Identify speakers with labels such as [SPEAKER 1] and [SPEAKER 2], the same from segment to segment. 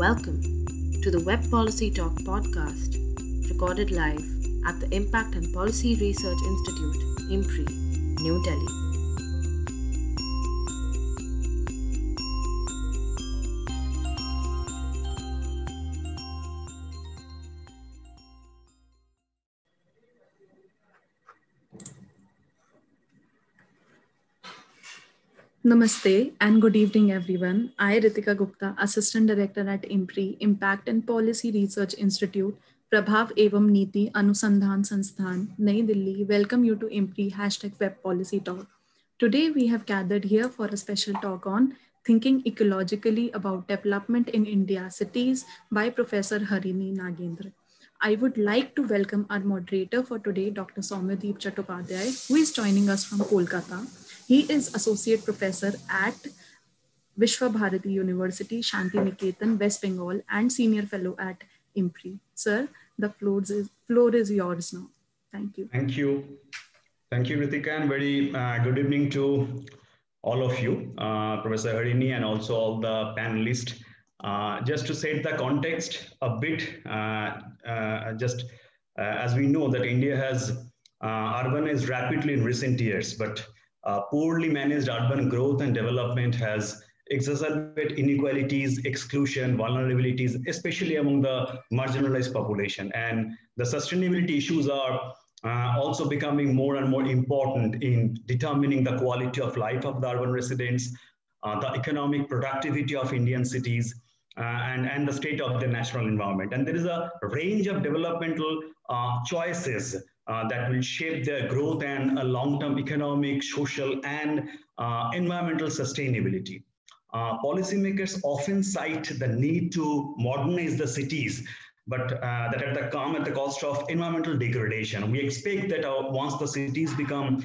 [SPEAKER 1] Welcome to the Web Policy Talk podcast, recorded live at the Impact and Policy Research Institute, IMPRI, New Delhi.
[SPEAKER 2] Namaste and good evening, everyone. I, Ritika Gupta, Assistant Director at IMPRI, Impact and Policy Research Institute, Prabhav Evam Niti Anusandhan Sansthan, Nai Delhi, welcome you to IMPRI hashtag Web Policy Talk. Today, we have gathered here for a special talk on Thinking Ecologically About Development in India Cities by Professor Harini Nagendra. I would like to welcome our moderator for today, Dr. Soumyadip Chattopadhyay, who is joining us from Kolkata. He is associate professor at Visva-Bharati University, Santiniketan, West Bengal, and senior fellow at IMPRI. Sir, the floor is, floor is yours now. Thank you.
[SPEAKER 3] Thank you. Thank you, Ritika, and very uh, good evening to all of you, uh, Professor Harini, and also all the panelists. Uh, just to set the context a bit, uh, uh, just uh, as we know that India has urbanized rapidly in recent years, but uh, poorly managed urban growth and development has exacerbated inequalities, exclusion, vulnerabilities, especially among the marginalized population. And the sustainability issues are uh, also becoming more and more important in determining the quality of life of the urban residents, uh, the economic productivity of Indian cities, uh, and, and the state of the national environment. And there is a range of developmental uh, choices uh, that will shape their growth and uh, long-term economic, social, and uh, environmental sustainability. Uh, policymakers often cite the need to modernize the cities, but uh, that at the come at the cost of environmental degradation. We expect that once the cities become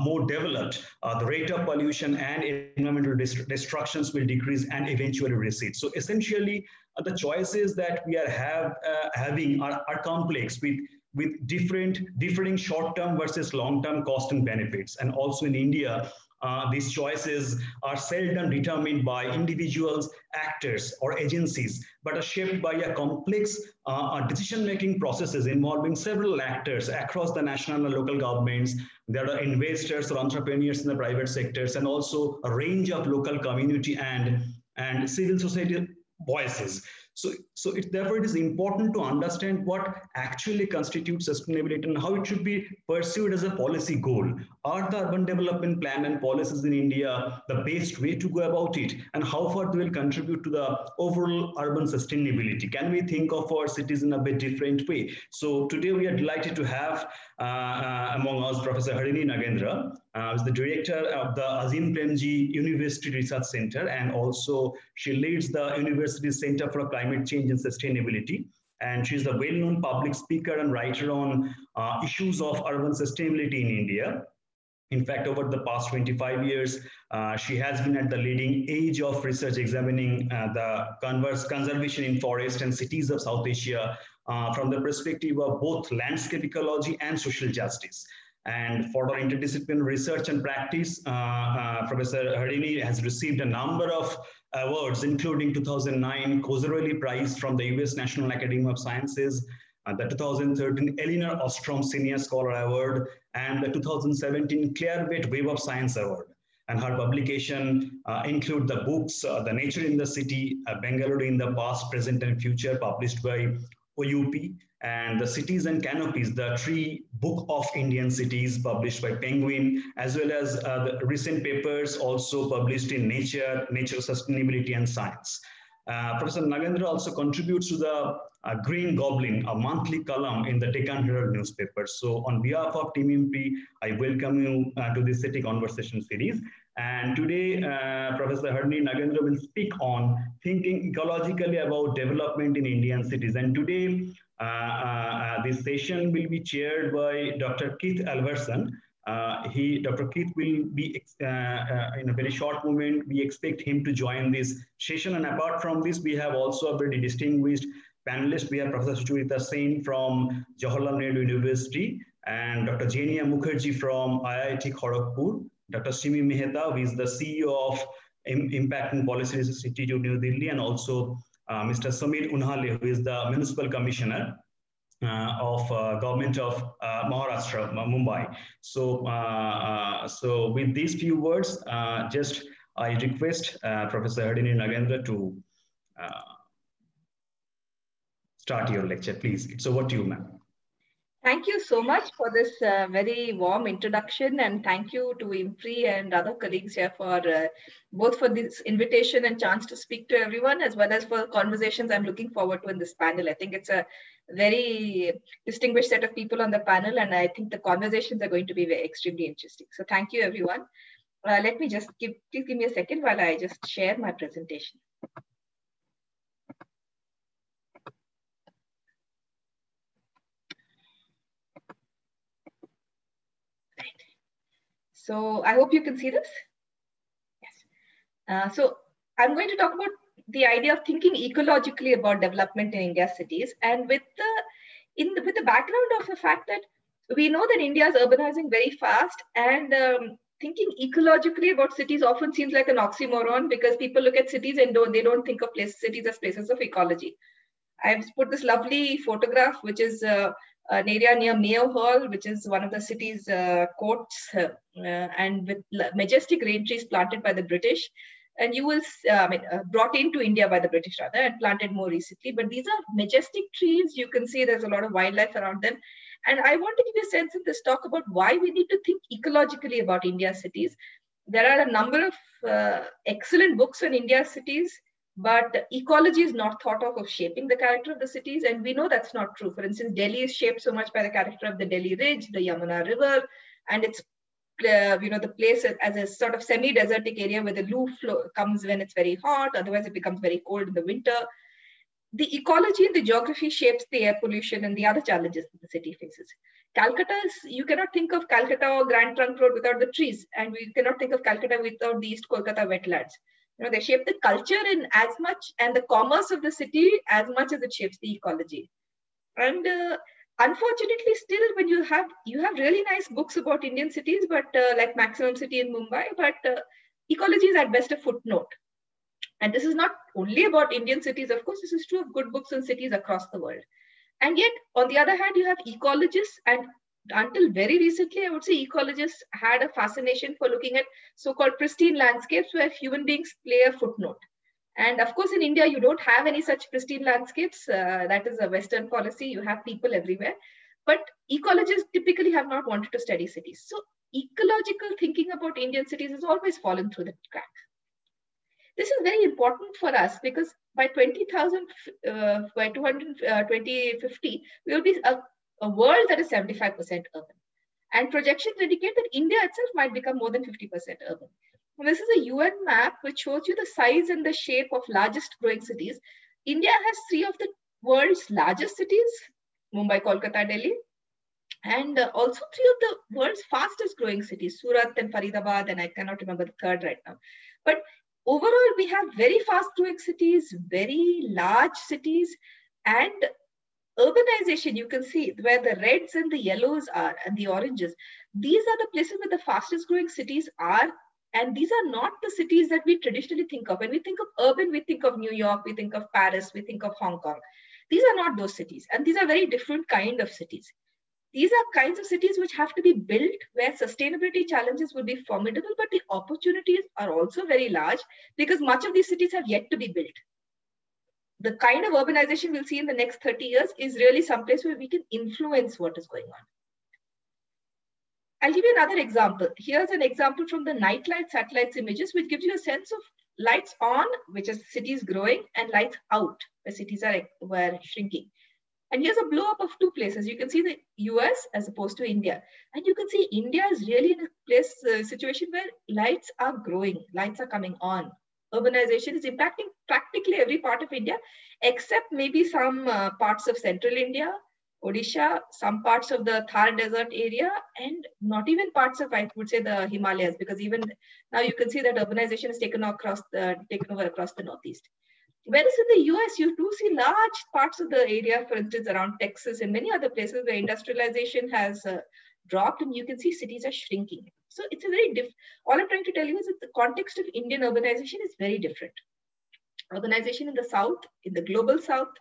[SPEAKER 3] more developed, the rate of pollution and environmental dest destructions will decrease and eventually recede. So essentially, the choices that we are have, having are, are complex with with different differing short-term versus long-term cost and benefits. And also in India, uh, these choices are seldom determined by individuals, actors, or agencies, but are shaped by a complex uh, decision-making processes involving several actors across the national and local governments. There are investors or entrepreneurs in the private sectors, and also a range of local community and, and civil society voices. So, so it, therefore it is important to understand what actually constitutes sustainability and how it should be pursued as a policy goal. Are the urban development plan and policies in India the best way to go about it? And how far they will contribute to the overall urban sustainability? Can we think of our cities in a bit different way? So today we are delighted to have uh, uh, among us Professor Harini Nagendra, uh, who is the director of the Azim Premji University Research Center, and also she leads the University Center for Climate Change and Sustainability. And she's a well-known public speaker and writer on uh, issues of urban sustainability in India. In fact, over the past 25 years, uh, she has been at the leading edge of research examining uh, the converse conservation in forest and cities of South Asia uh, from the perspective of both landscape ecology and social justice. And for interdisciplinary research and practice, uh, uh, Professor Harini has received a number of awards, including 2009 Cozzarelli Prize from the US National Academy of Sciences, uh, the 2013 Elinor Ostrom Senior Scholar Award, and the 2017 Clarivate Web of Science Award. And her publication uh, include the books, uh, The Nature in the City, uh, Bengaluru in the Past, Present and Future, published by OUP, and the Cities and Canopies, the Tree Book of Indian Cities published by Penguin, as well as uh, the recent papers also published in Nature, Nature Sustainability and Science. Uh, Professor Nagendra also contributes to the uh, Green Goblin, a monthly column in the Deccan Herald newspaper. So on behalf of Team IMPRI I welcome you uh, to this city conversation series. And today, uh, Professor Harini Nagendra will speak on thinking ecologically about development in Indian cities. And today, this session will be chaired by Dr. Keith Alverson. Uh, he, Dr. Keith will be in a very short moment. We expect him to join this session. And apart from this, we have also a very distinguished panelist. We have Professor Sucharita Sen from Jawaharlal Nehru University and Dr. Jenia Mukherjee from IIT Kharagpur, Dr. Simi Mehta, who is the CEO of Impact and Policy Institute of New Delhi, and also
[SPEAKER 4] uh, Mr. Samir Unhale, who is the municipal commissioner uh, of uh, government of uh, Maharashtra, Mumbai. So, so with these few words, just I request Professor Harini Nagendra to start your lecture, please. It's over to you, ma'am.
[SPEAKER 5] Thank you so much for this uh, very warm introduction and thank you to IMPRI and other colleagues here for uh, both for this invitation and chance to speak to everyone as well as for conversations I'm looking forward to in this panel. I think it's a very distinguished set of people on the panel and I think the conversations are going to be very extremely interesting. So thank you everyone. Uh, let me just give, please give me a second while I just share my presentation. So I hope you can see this. Yes. Uh, so I'm going to talk about the idea of thinking ecologically about development in India's cities, and with the in the, with the background of the fact that we know that India is urbanizing very fast, and um, thinking ecologically about cities often seems like an oxymoron because people look at cities and don't, they don't think of places, cities as places of ecology. I've put this lovely photograph, which is uh, an area near Mayo Hall, which is one of the city's uh, courts, uh, and with majestic rain trees planted by the British. And you will, uh, I mean, uh, brought into India by the British rather, and planted more recently. But these are majestic trees. You can see there's a lot of wildlife around them. And I want to give you a sense in this talk about why we need to think ecologically about India cities. There are a number of uh, excellent books on India cities but ecology is not thought of of shaping the character of the cities and we know that's not true. For instance delhi is shaped so much by the character of the delhi ridge the yamuna river and it's uh, you know the place as a sort of semi-desertic area where the loo flow comes when it's very hot otherwise it becomes very cold in the winter. The ecology and the geography shapes the air pollution and the other challenges that the city faces. Calcutta is you cannot think of calcutta or grand trunk road without the trees and we cannot think of calcutta without the east kolkata wetlands you know they shape the culture in as much and the commerce of the city as much as it shapes the ecology. And uh, unfortunately still when you have you have really nice books about indian cities but uh, like maximum city in mumbai but uh, ecology is at best a footnote. And this is not only about indian cities of course this is true of good books in cities across the world. And yet on the other hand you have ecologists and until very recently, I would say ecologists had a fascination for looking at so-called pristine landscapes where human beings play a footnote. And of course, in India, you don't have any such pristine landscapes. Uh, that is a Western policy. You have people everywhere. But ecologists typically have not wanted to study cities. So ecological thinking about Indian cities has always fallen through the cracks. This is very important for us because by 20,000, uh, by 200, uh, 2050, we will be a world that is 75% urban. And projections indicate that India itself might become more than 50% urban. this is a UN map which shows you the size and the shape of largest growing cities. India has three of the world's largest cities, Mumbai, Kolkata, Delhi, and uh, also three of the world's fastest growing cities, Surat and Faridabad, and I cannot remember the third right now. But overall, we have very fast growing cities, very large cities, and urbanization, you can see where the reds and the yellows are and the oranges. These are the places where the fastest growing cities are. And these are not the cities that we traditionally think of. When we think of urban, we think of New York, we think of Paris, we think of Hong Kong. These are not those cities. And these are very different kind of cities. These are kinds of cities which have to be built where sustainability challenges will be formidable, but the opportunities are also very large because much of these cities have yet to be built the kind of urbanization we'll see in the next 30 years is really someplace where we can influence what is going on. I'll give you another example. Here's an example from the nightlight satellites images, which gives you a sense of lights on, which is cities growing, and lights out, where cities are were shrinking. And here's a blow up of two places. You can see the US as opposed to India. And you can see India is really in a place uh, situation where lights are growing, lights are coming on urbanization is impacting practically every part of India, except maybe some uh, parts of central India, Odisha, some parts of the Thar Desert area, and not even parts of, I would say, the Himalayas, because even now you can see that urbanization is taken across the taken over across the Northeast. Whereas in the US, you do see large parts of the area, for instance, around Texas and many other places where industrialization has uh, dropped, and you can see cities are shrinking. So it's a very diff. All I'm trying to tell you is that the context of Indian urbanization is very different. Urbanization in the south, in the global south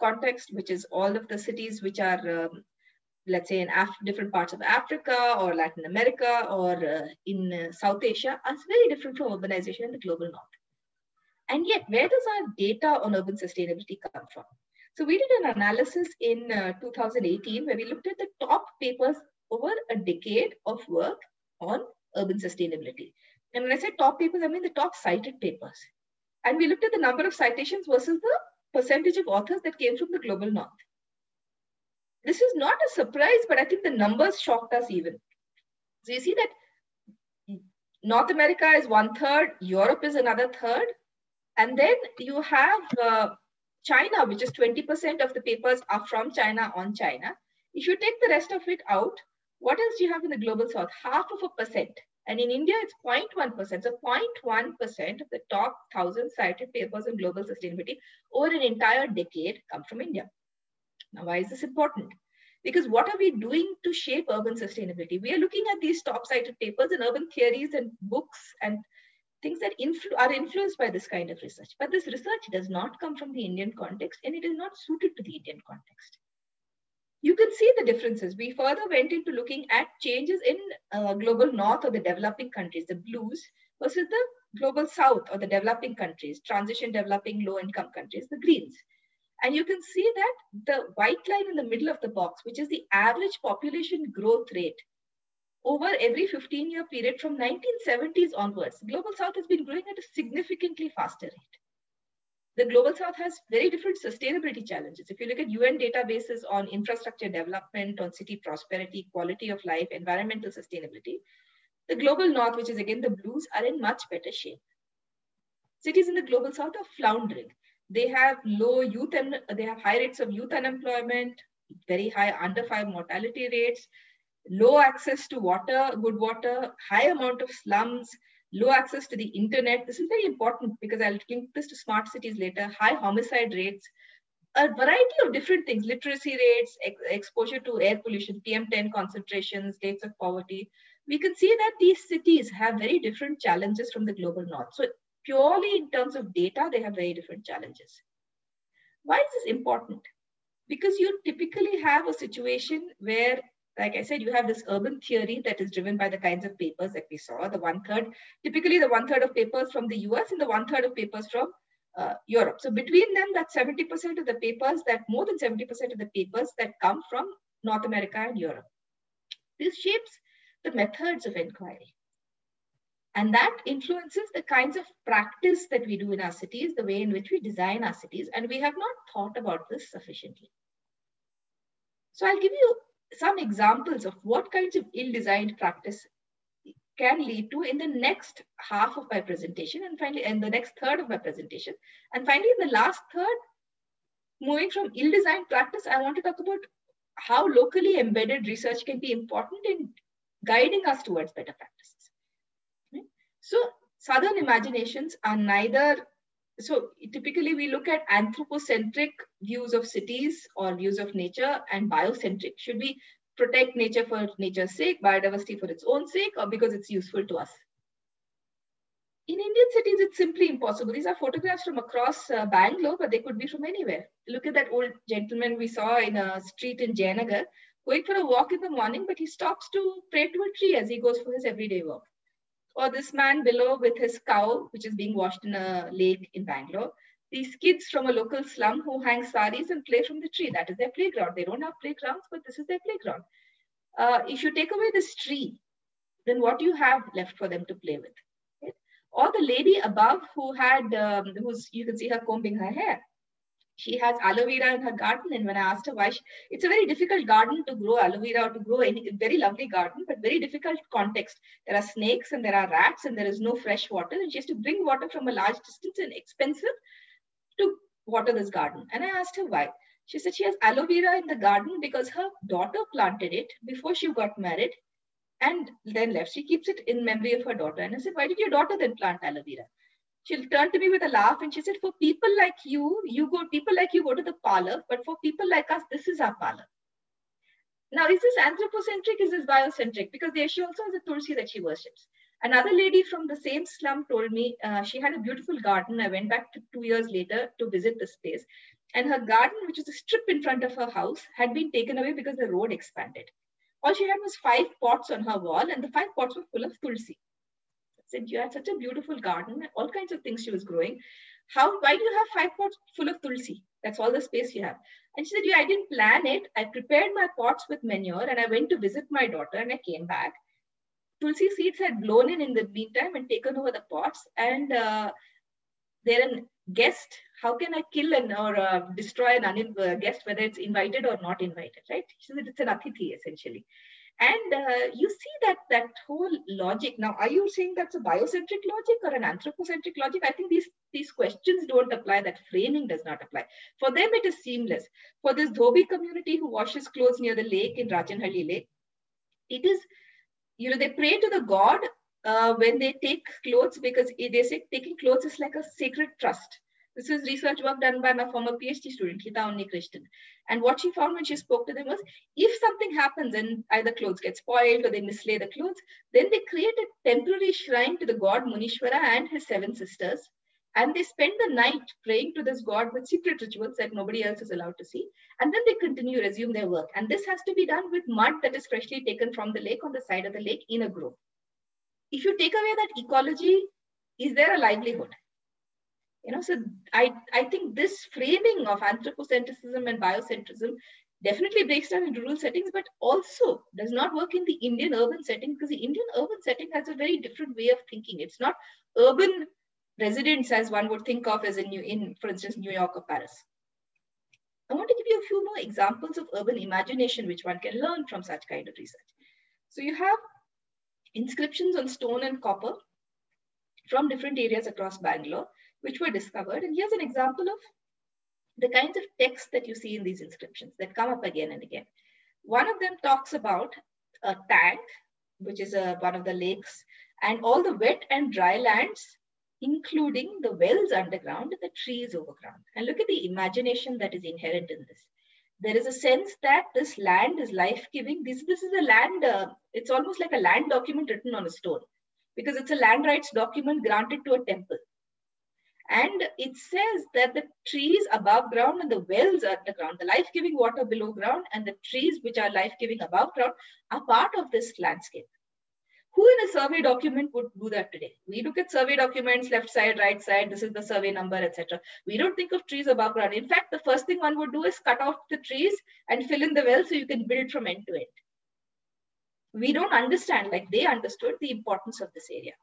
[SPEAKER 5] context, which is all of the cities which are, um, let's say, in Af different parts of Africa or Latin America or uh, in uh, South Asia, are very different from urbanization in the global north. And yet, where does our data on urban sustainability come from? So we did an analysis in uh, 2018 where we looked at the top papers over a decade of work on urban sustainability. And when I say top papers, I mean the top cited papers. And we looked at the number of citations versus the percentage of authors that came from the global north. This is not a surprise, but I think the numbers shocked us even. So you see that North America is one third, Europe is another third, and then you have uh, China, which is 20% of the papers are from China on China. If you take the rest of it out, what else do you have in the global south? Half of a percent. And in India, it's 0.1%. So 0.1% of the top 1,000 cited papers on global sustainability over an entire decade come from India. Now, why is this important? Because what are we doing to shape urban sustainability? We are looking at these top cited papers and urban theories and books and things that influ are influenced by this kind of research. But this research does not come from the Indian context and it is not suited to the Indian context you can see the differences. We further went into looking at changes in uh, global north or the developing countries, the blues, versus the global south or the developing countries, transition developing low income countries, the greens. And you can see that the white line in the middle of the box, which is the average population growth rate over every 15 year period from 1970s onwards, global south has been growing at a significantly faster rate the global south has very different sustainability challenges. If you look at UN databases on infrastructure development, on city prosperity, quality of life, environmental sustainability, the global north, which is again the blues, are in much better shape. Cities in the global south are floundering. They have low youth and they have high rates of youth unemployment, very high under five mortality rates, low access to water, good water, high amount of slums, low access to the internet. This is very important because I'll link this to smart cities later, high homicide rates, a variety of different things, literacy rates, ex exposure to air pollution, PM10 concentrations, rates of poverty. We can see that these cities have very different challenges from the global north. So purely in terms of data, they have very different challenges. Why is this important? Because you typically have a situation where like I said, you have this urban theory that is driven by the kinds of papers that we saw, the one third, typically the one third of papers from the US and the one third of papers from uh, Europe. So between them, that's 70% of the papers that more than 70% of the papers that come from North America and Europe. This shapes the methods of inquiry. And that influences the kinds of practice that we do in our cities, the way in which we design our cities. And we have not thought about this sufficiently. So I'll give you some examples of what kinds of ill-designed practice can lead to in the next half of my presentation and finally in the next third of my presentation. And finally, in the last third, moving from ill-designed practice, I want to talk about how locally embedded research can be important in guiding us towards better practices. Hmm? So Southern imaginations are neither so typically we look at anthropocentric views of cities or views of nature and biocentric. Should we protect nature for nature's sake, biodiversity for its own sake, or because it's useful to us? In Indian cities, it's simply impossible. These are photographs from across uh, Bangalore, but they could be from anywhere. Look at that old gentleman we saw in a street in Jayanagar going for a walk in the morning, but he stops to pray to a tree as he goes for his everyday walk or this man below with his cow, which is being washed in a lake in Bangalore. These kids from a local slum who hang saris and play from the tree. That is their playground. They don't have playgrounds, but this is their playground. Uh, if you take away this tree, then what do you have left for them to play with? Right? Or the lady above who had, um, who's you can see her combing her hair she has aloe vera in her garden. And when I asked her why, she, it's a very difficult garden to grow aloe vera or to grow any very lovely garden, but very difficult context. There are snakes and there are rats and there is no fresh water. And she has to bring water from a large distance and expensive to water this garden. And I asked her why. She said she has aloe vera in the garden because her daughter planted it before she got married and then left. She keeps it in memory of her daughter. And I said, why did your daughter then plant aloe vera? She turned to me with a laugh and she said, For people like you, you go, people like you go to the parlor, but for people like us, this is our parlor. Now, is this anthropocentric? Is this biocentric? Because there she also has a Tulsi that she worships. Another lady from the same slum told me uh, she had a beautiful garden. I went back two years later to visit the space. And her garden, which is a strip in front of her house, had been taken away because the road expanded. All she had was five pots on her wall, and the five pots were full of tulsi. Said, You had such a beautiful garden, all kinds of things she was growing. How why do you have five pots full of tulsi? That's all the space you have. And she said, Yeah, I didn't plan it. I prepared my pots with manure and I went to visit my daughter and I came back tulsi seeds had blown in in the meantime and taken over the pots. And uh, they're a guest. How can I kill an or uh, destroy an un- uh, guest, whether it's invited or not invited, right? She said it's an atithi essentially. And uh, you see that that whole logic. Now, are you saying that's a biocentric logic or an anthropocentric logic? I think these these questions don't apply. That framing does not apply. For them, it is seamless. For this Dhobi community who washes clothes near the lake in Rajanhalli Lake, it is you know, they pray to the god uh, when they take clothes because they say taking clothes is like a sacred trust. This is research work done by my former PhD student, Hita Unnikrishnan. And what she found when she spoke to them was if something happens and either clothes get spoiled or they mislay the clothes, then they create a temporary shrine to the god Munishwara and his seven sisters. And they spend the night praying to this god with secret rituals that nobody else is allowed to see. And then they continue, resume their work. And this has to be done with mud that is freshly taken from the lake on the side of the lake in a grove. If you take away that ecology, is there a livelihood? You know, so I, I think this framing of anthropocentrism and biocentrism definitely breaks down in rural settings, but also does not work in the Indian urban setting because the Indian urban setting has a very different way of thinking. It's not urban residents as one would think of as in, New, in for instance, New York or Paris. I want to give you a few more examples of urban imagination which one can learn from such kind of research. So you have inscriptions on stone and copper from different areas across Bangalore, which were discovered. And here's an example of the kinds of text that you see in these inscriptions that come up again and again. One of them talks about a tank, which is a, one of the lakes, and all the wet and dry lands including the wells underground and the trees overground. And look at the imagination that is inherent in this. There is a sense that this land is life-giving. This, this is a land, uh, it's almost like a land document written on a stone because it's a land rights document granted to a temple. And it says that the trees above ground and the wells underground, the life-giving water below ground and the trees which are life-giving above ground are part of this landscape. Who in a survey document would do that today? We look at survey documents, left side, right side, this is the survey number, etc. We don't think of trees above ground. In fact, the first thing one would do is cut off the trees and fill in the well so you can build from end to end. We don't understand, like they understood, the importance of this area.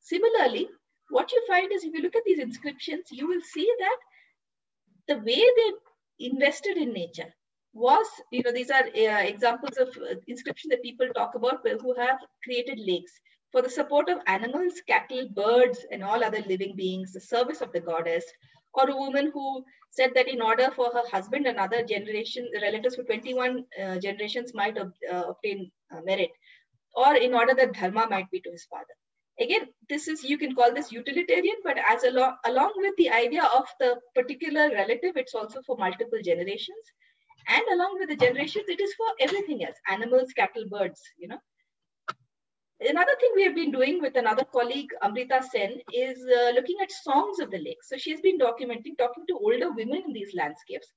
[SPEAKER 5] Similarly, what you find is if you look at these inscriptions, you will see that the way they invested in nature, was, you know, these are uh, examples of uh, inscription that people talk about who have created lakes for the support of animals, cattle, birds, and all other living beings, the service of the goddess, or a woman who said that in order for her husband and other generation relatives for 21 uh, generations might ob uh, obtain uh, merit, or in order that dharma might be to his father. Again, this is, you can call this utilitarian, but as along, with the idea of the particular relative, it's also for multiple generations. And along with the generations it is for everything else animals cattle birds you know. Another thing we have been doing with another colleague amrita sen is uh, looking at songs of the lake. So she's been documenting talking to older women in these landscapes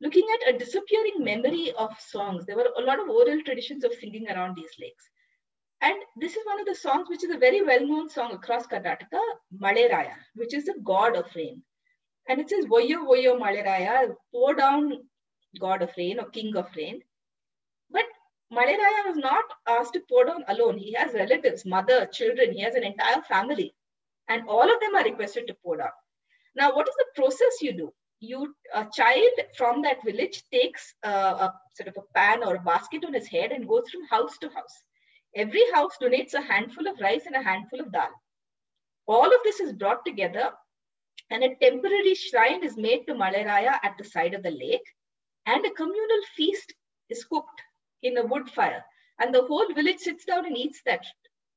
[SPEAKER 5] looking at a disappearing memory of songs. There were a lot of oral traditions of singing around these lakes and this is one of the songs which is a very well-known song across Karnataka, Maleraya, which is the god of rain. And it says, Voyo Voyo Maleraya, pour down god of rain or king of rain. But Maleraya was not asked to pour down alone. He has relatives, mother, children, he has an entire family. And all of them are requested to pour down. Now, what is the process you do? You, a child from that village takes a, a sort of a pan or a basket on his head and goes from house to house. Every house donates a handful of rice and a handful of dal. All of this is brought together and a temporary shrine is made to Maleraya at the side of the lake and a communal feast is cooked in a wood fire and the whole village sits down and eats that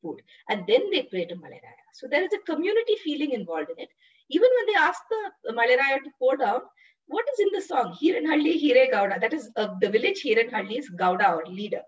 [SPEAKER 5] food and then they pray to Maleraya. So there is a community feeling involved in it. Even when they ask the Maleraya to pour down, what is in the song? Hiranhalli Hire Gauda. That is uh, the village Hiranhalli is Gauda or leader.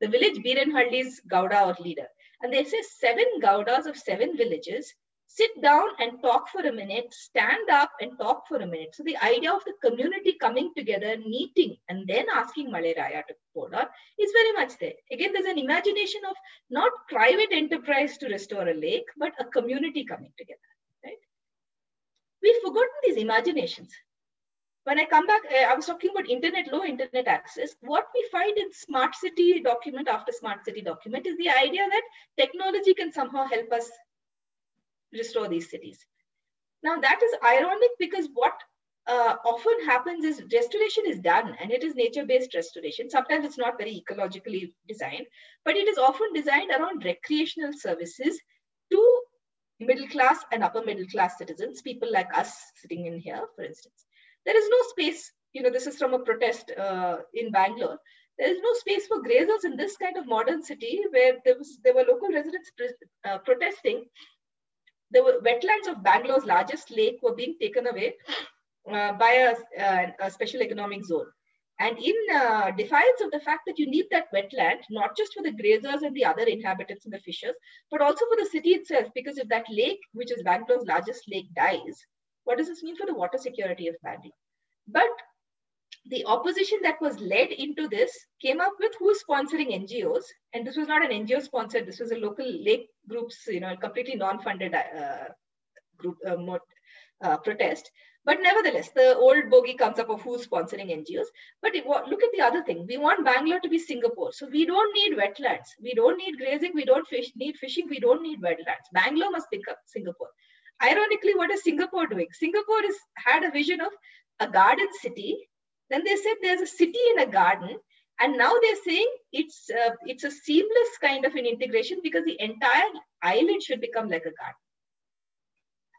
[SPEAKER 5] The village Biranhalli is Gauda or leader. And they say seven Gaudas of seven villages sit down and talk for a minute, stand up and talk for a minute. So the idea of the community coming together, meeting, and then asking Maleraya to Poda is very much there. Again, there's an imagination of not private enterprise to restore a lake, but a community coming together. Right? We've forgotten these imaginations. When I come back, uh, I was talking about internet, low internet access. What we find in smart city document after smart city document is the idea that technology can somehow help us restore these cities. Now that is ironic because what uh, often happens is restoration is done and it is nature-based restoration. Sometimes it's not very ecologically designed, but it is often designed around recreational services to middle class and upper middle class citizens, people like us sitting in here, for instance. There is no space, you know, this is from a protest uh, in Bangalore. There is no space for grazers in this kind of modern city where there, was, there were local residents uh, protesting the wetlands of Bangalore's largest lake were being taken away uh, by a, uh, a, special economic zone. And in uh, defiance of the fact that you need that wetland, not just for the grazers and the other inhabitants and the fishers, but also for the city itself, because if that lake, which is Bangalore's largest lake, dies, what does this mean for the water security of Bangalore? But the opposition that was led into this came up with who's sponsoring NGOs. And this was not an NGO sponsored, this was a local lake groups, you know, completely non-funded uh, group uh, uh, protest. But nevertheless, the old bogey comes up of who's sponsoring NGOs. But it, look at the other thing. We want Bangalore to be Singapore. So we don't need wetlands. We don't need grazing. We don't fish, need fishing. We don't need wetlands. Bangalore must pick up Singapore. Ironically, what is Singapore doing? Singapore is, had a vision of a garden city then they said there's a city in a garden. And now they're saying it's, uh, it's a seamless kind of an integration because the entire island should become like a garden.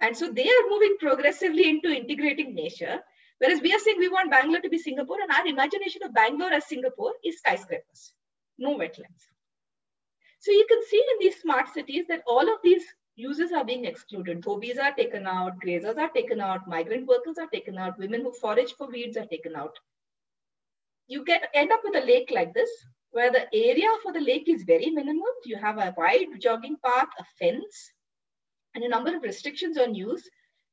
[SPEAKER 5] And so they are moving progressively into integrating nature. Whereas we are saying we want Bangalore to be Singapore, and our imagination of Bangalore as Singapore is skyscrapers, no wetlands. So you can see in these smart cities that all of these uses are being excluded. Dhobis are taken out, grazers are taken out, migrant workers are taken out, women who forage for weeds are taken out. You get end up with a lake like this, where the area for the lake is very minimal. You have a wide jogging path, a fence, and a number of restrictions on use.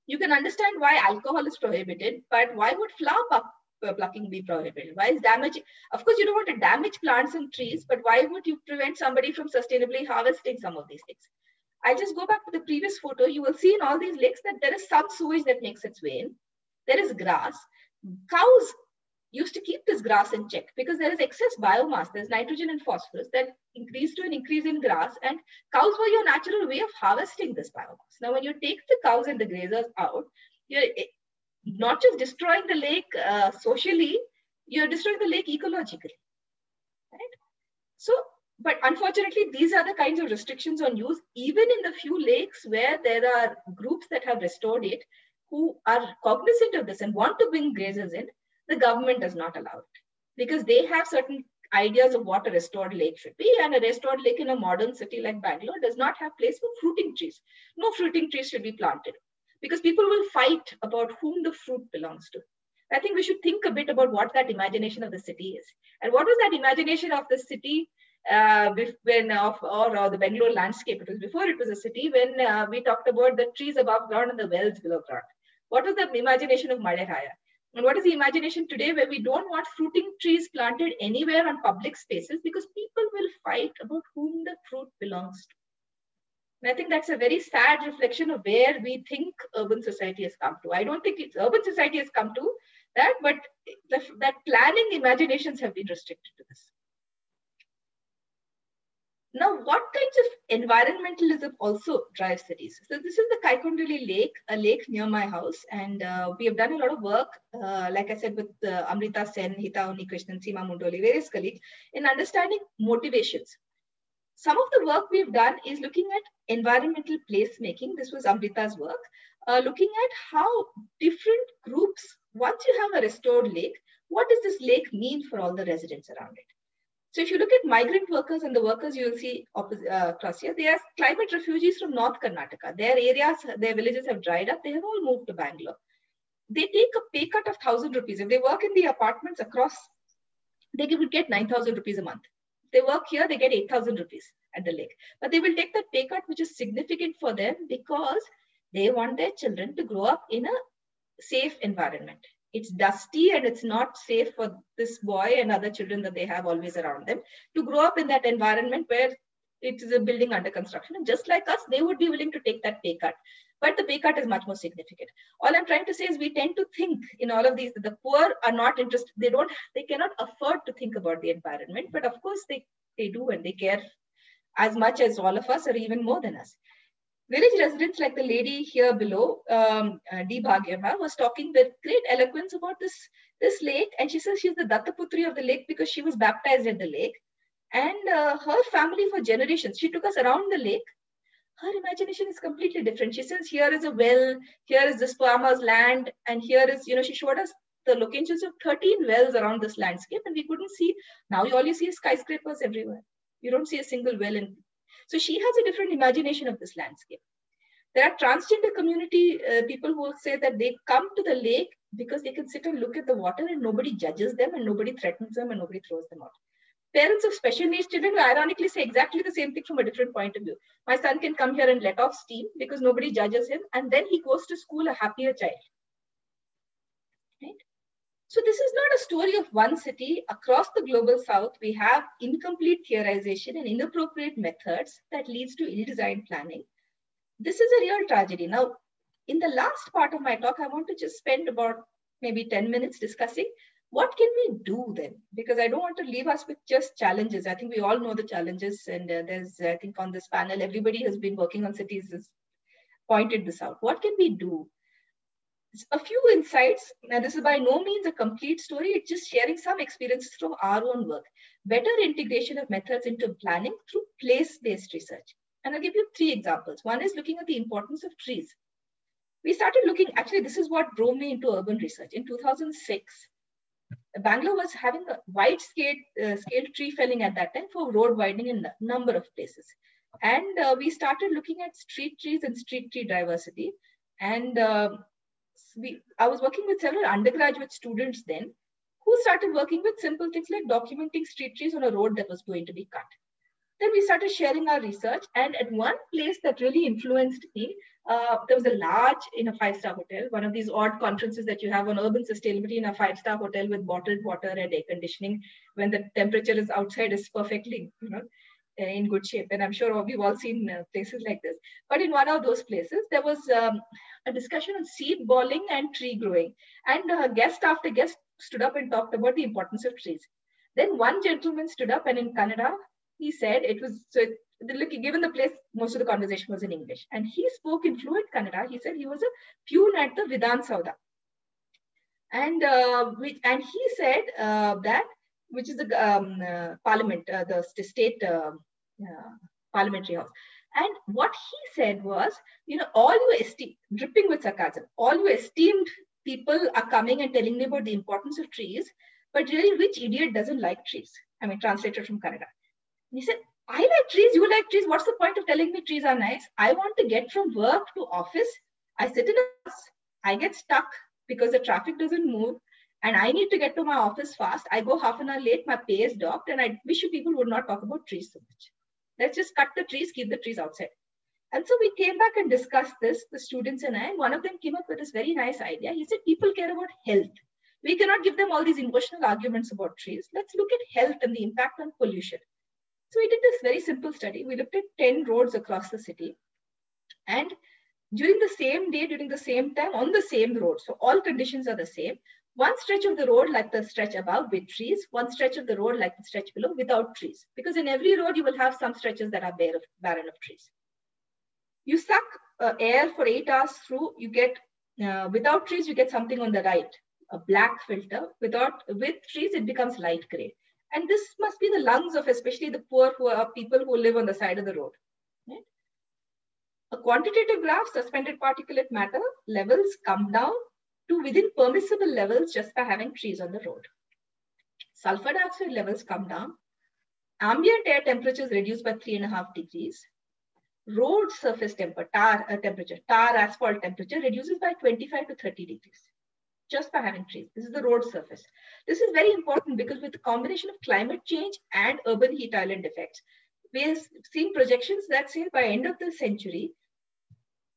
[SPEAKER 5] You can understand why alcohol is prohibited, but why would flower uh, plucking be prohibited? Why is damage? Of course, you don't want to damage plants and trees, but why would you prevent somebody from sustainably harvesting some of these things? I just go back to the previous photo. You will see in all these lakes that there is some sewage that makes its way in. There is grass. Cows used to keep this grass in check because there is excess biomass. There's nitrogen and phosphorus that increase to an increase in grass and cows were your natural way of harvesting this biomass. Now, when you take the cows and the grazers out, you're eh, not just destroying the lake uh, socially, you're destroying the lake ecologically, right? So but unfortunately, these are the kinds of restrictions on use, even in the few lakes where there are groups that have restored it, who are cognizant of this and want to bring grazers in, the government does not allow it because they have certain ideas of what a restored lake should be. And a restored lake in a modern city like Bangalore does not have place for fruiting trees. No fruiting trees should be planted because people will fight about whom the fruit belongs to. I think we should think a bit about what that imagination of the city is. And what was that imagination of the city uh, when of or, or, the Bangalore landscape. It was before it was a city when uh, we talked about the trees above ground and the wells below ground. What was the imagination of Maleraya? And what is the imagination today where we don't want fruiting trees planted anywhere on public spaces because people will fight about whom the fruit belongs to. And I think that's a very sad reflection of where we think urban society has come to. I don't think it's urban society has come to that, but the, that planning imaginations have been restricted to this. Now, what kinds of environmentalism also drives cities? So this is the Kaikondrahalli Lake, a lake near my house. And uh, we have done a lot of work, uh, like I said, with uh, Amrita Sen, Hita Krishnan, Seema Mundoli, various colleagues, in understanding motivations. Some of the work we've done is looking at environmental placemaking. This was Amrita's work, uh, looking at how different groups, once you have a restored lake, what does this lake mean for all the residents around it? So if you look at migrant workers and the workers you will see uh, across here, they are climate refugees from North Karnataka. Their areas, their villages have dried up. They have all moved to Bangalore. They take a pay cut of 1,000 rupees. If they work in the apartments across, they would get 9,000 rupees a month. If they work here, they get 8,000 rupees. at the lake. But they will take that pay cut, which is significant for them because they want their children to grow up in a safe environment. It's dusty and it's not safe for this boy and other children that they have always around them to grow up in that environment where it is a building under construction. And just like us, they would be willing to take that pay cut. But the pay cut is much more significant. All I'm trying to say is we tend to think in all of these, that the poor are not interested, they don't, they cannot afford to think about the environment, but of course they, they do and they care as much as all of us or even more than us. Village residents like the lady here below, um, uh, was talking with great eloquence about this, this lake. And she says she's the Dattaputri of the lake because she was baptized at the lake. And uh, her family for generations, she took us around the lake. Her imagination is completely different. She says, here is a well, here is this farmer's land, and here is, you know, she showed us the locations of 13 wells around this landscape, and we couldn't see. Now all you see is skyscrapers everywhere. You don't see a single well in so she has a different imagination of this landscape. There are transgender community uh, people who say that they come to the lake because they can sit and look at the water and nobody judges them and nobody threatens them and nobody throws them out. Parents of special needs children ironically say exactly the same thing from a different point of view. My son can come here and let off steam because nobody judges him and then he goes to school a happier child. Right? So this is not a story of one city. Across the global south, we have incomplete theorization and inappropriate methods that leads to ill-designed planning. This is a real tragedy. Now, in the last part of my talk, I want to just spend about maybe 10 minutes discussing what can we do then? Because I don't want to leave us with just challenges. I think we all know the challenges and uh, there's, I think on this panel, everybody has been working on cities has pointed this out. What can we do? A few insights. Now, this is by no means a complete story. It's just sharing some experiences from our own work. Better integration of methods into planning through place-based research. And I'll give you three examples. One is looking at the importance of trees. We started looking, actually, this is what drove me into urban research. In 2006, Bangalore was having a wide-scale uh, scale tree felling at that time for road widening in a number of places. And uh, we started looking at street trees and street tree diversity. And uh, we, I was working with several undergraduate students then who started working with simple things like documenting street trees on a road that was going to be cut. Then we started sharing our research. And at one place that really influenced me, uh, there was a large in a five-star hotel, one of these odd conferences that you have on urban sustainability in a five-star hotel with bottled water and air conditioning when the temperature is outside is perfectly, you know, in good shape. And I'm sure we've all seen uh, places like this. But in one of those places, there was um, a discussion on seed balling and tree growing. And uh, guest after guest stood up and talked about the importance of trees. Then one gentleman stood up and in Kannada, he said it was, so look, given the place, most of the conversation was in English. And he spoke in fluent Kannada. He said he was a peon at the Vidhan Soudha. And, uh, which, and he said uh, that, which is the um, uh, parliament, uh, the state uh, uh, parliamentary house. And what he said was, you know, all you esteem, dripping with sarcasm, all you esteemed people are coming and telling me about the importance of trees, but really, which idiot doesn't like trees? I mean, translated from Kannada. And he said, I like trees, you like trees. What's the point of telling me trees are nice? I want to get from work to office. I sit in a bus, I get stuck because the traffic doesn't move, and I need to get to my office fast. I go half an hour late, my pay is docked, and I wish you people would not talk about trees so much. Let's just cut the trees, keep the trees outside. And so we came back and discussed this, the students and I, and one of them came up with this very nice idea. He said, people care about health. We cannot give them all these emotional arguments about trees. Let's look at health and the impact on pollution. So we did this very simple study. We looked at 10 roads across the city. And during the same day, during the same time, on the same road, so all conditions are the same, one stretch of the road like the stretch above with trees, one stretch of the road like the stretch below without trees. Because in every road, you will have some stretches that are bare of, barren of trees. You suck uh, air for eight hours through, you get, uh, without trees, you get something on the right, a black filter. Without, with trees, it becomes light gray. And this must be the lungs of especially the poor who are people who live on the side of the road. Right? A quantitative graph, suspended particulate matter levels come down to within permissible levels just by having trees on the road. Sulfur dioxide levels come down. Ambient air temperatures reduced by three and a half degrees. Road surface temper, tar, uh, temperature, tar asphalt temperature reduces by 25 to 30 degrees just by having trees. This is the road surface. This is very important because with the combination of climate change and urban heat island effects, we're seeing projections that say by end of the century,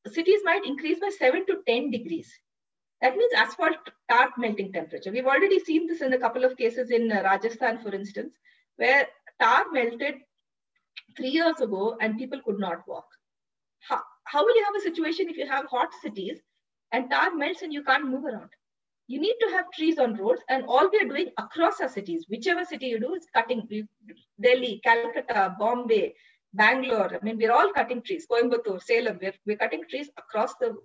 [SPEAKER 5] cities might increase by 7 to 10 degrees. That means asphalt tar melting temperature. We've already seen this in a couple of cases in uh, Rajasthan, for instance, where tar melted three years ago and people could not walk. How, how will you have a situation if you have hot cities and tar melts and you can't move around? You need to have trees on roads, and all we are doing across our cities, whichever city you do, is cutting. Delhi, Calcutta, Bombay, Bangalore. I mean, we're all cutting trees. Coimbatore, Salem. We're, we're cutting trees across the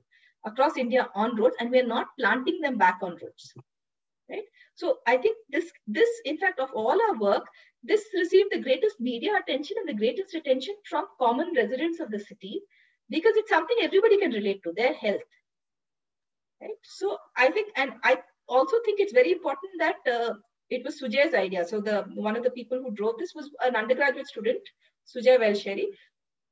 [SPEAKER 5] across India on roads, and we're not planting them back on roads. Right. So I think this this in fact of all our work, this received the greatest media attention and the greatest attention from common residents of the city because it's something everybody can relate to their health right so i think and i also think it's very important that uh, it was sujay's idea so the one of the people who drove this was an undergraduate student sujay velsheri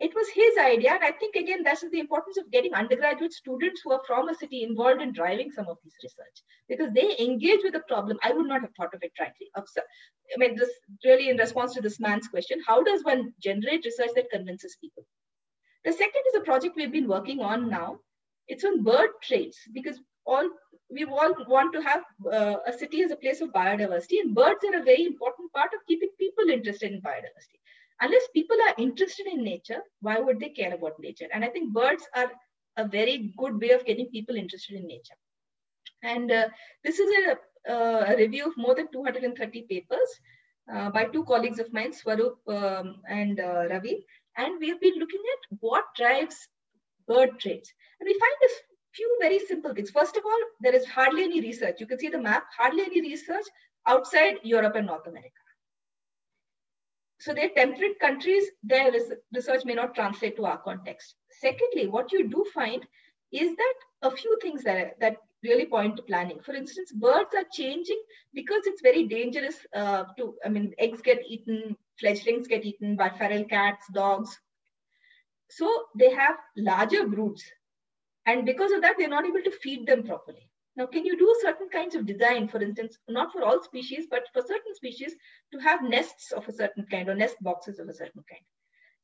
[SPEAKER 5] it was his idea and i think again that's the importance of getting undergraduate students who are from a city involved in driving some of this research because they engage with the problem i would not have thought of it frankly i mean this really in response to this man's question how does one generate research that convinces people the second is a project we've been working on now. It's on bird traits because all we all want to have uh, a city as a place of biodiversity, and birds are a very important part of keeping people interested in biodiversity. Unless people are interested in nature, why would they care about nature? And I think birds are a very good way of getting people interested in nature. And uh, this is a, uh, a, review of more than 230 papers uh, by two colleagues of mine, Swaroop um, and uh, Ravi. And we've been looking at what drives bird traits. And we find this few very simple things. First of all, there is hardly any research. You can see the map, hardly any research outside Europe and North America. So they're temperate countries, their research may not translate to our context. Secondly, what you do find is that a few things that, that really point to planning. For instance, birds are changing because it's very dangerous uh, to, I mean, eggs get eaten, fledglings get eaten by feral cats, dogs. So they have larger broods. And because of that, they're not able to feed them properly. Now, can you do certain kinds of design, for instance, not for all species, but for certain species to have nests of a certain kind or nest boxes of a certain kind?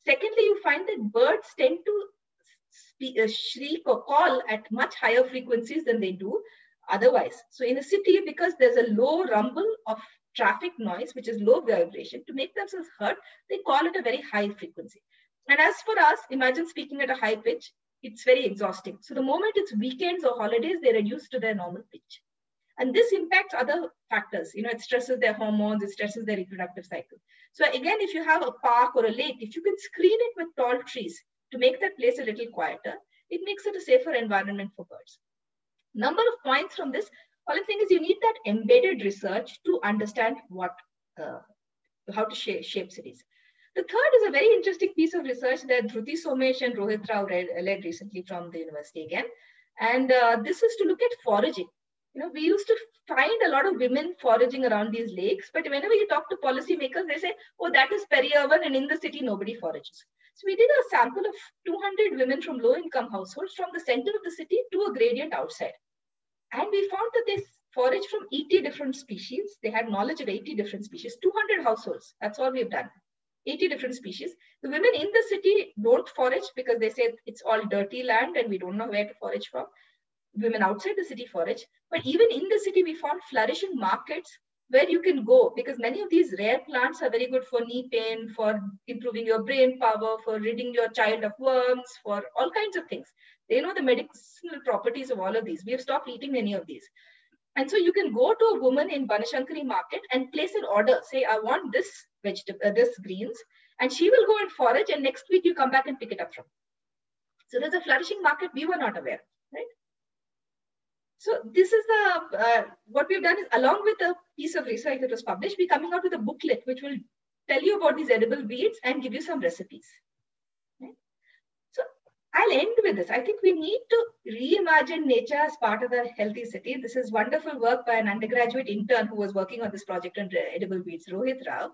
[SPEAKER 5] Secondly, you find that birds tend to uh, shriek or call at much higher frequencies than they do otherwise. So in a city, because there's a low rumble of traffic noise, which is low vibration, to make themselves heard, they call it a very high frequency. And as for us, imagine speaking at a high pitch, it's very exhausting. So the moment it's weekends or holidays, they reduce to their normal pitch. And this impacts other factors. You know, it stresses their hormones, it stresses their reproductive cycle. So again, if you have a park or a lake, if you can screen it with tall trees to make that place a little quieter, it makes it a safer environment for birds. Number of points from this, only thing is you need that embedded research to understand what, uh, how to shape, shape cities. The third is a very interesting piece of research that Dhruti Somesh and Rohit Rao read, led recently from the university again. And uh, this is to look at foraging. You know, we used to find a lot of women foraging around these lakes, but whenever you talk to policymakers, they say, oh, that is peri-urban and in the city, nobody forages. So we did a sample of 200 women from low-income households from the center of the city to a gradient outside. And we found that they forage from 80 different species. They had knowledge of 80 different species, 200 households. That's all we've done. 80 different species. The women in the city don't forage because they say it's all dirty land and we don't know where to forage from. Women outside the city forage. But even in the city, we found flourishing markets where you can go because many of these rare plants are very good for knee pain, for improving your brain power, for ridding your child of worms, for all kinds of things. They know the medicinal properties of all of these. We have stopped eating any of these. And so you can go to a woman in Banashankari market and place an order. Say, I want this vegetable, uh, this greens, and she will go and forage. And next week you come back and pick it up from. So there's a flourishing market we were not aware, right? So this is the uh, what we've done is along with a piece of research that was published, we're coming out with a booklet which will tell you about these edible weeds and give you some recipes. With this. I think we need to reimagine nature as part of the healthy city. This is wonderful work by an undergraduate intern who was working on this project on edible weeds, Rohit Rao.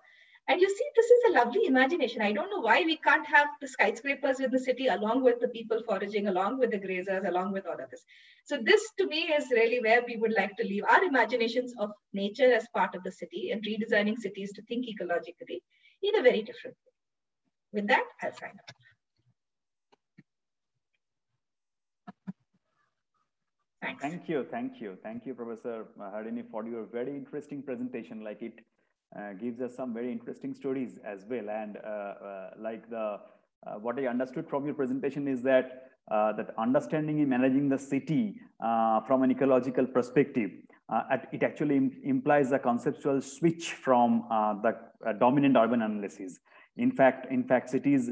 [SPEAKER 5] And you see, this is a lovely imagination. I don't know why we can't have the skyscrapers in the city along with the people foraging, along with the grazers, along with all of this. So this to me is really where we would like to leave our imaginations of nature as part of the city and redesigning cities to think ecologically in a very different way. With that, I'll sign off.
[SPEAKER 3] Thanks. Thank you, thank you, thank you, Professor Harini, for your very interesting presentation. Like it uh, gives us some very interesting stories as well. And uh, uh, like the uh, what I understood from your presentation is that uh, that understanding and managing the city uh, from an ecological perspective, it actually Im implies a conceptual switch from the dominant urban analysis. In fact, in fact, cities,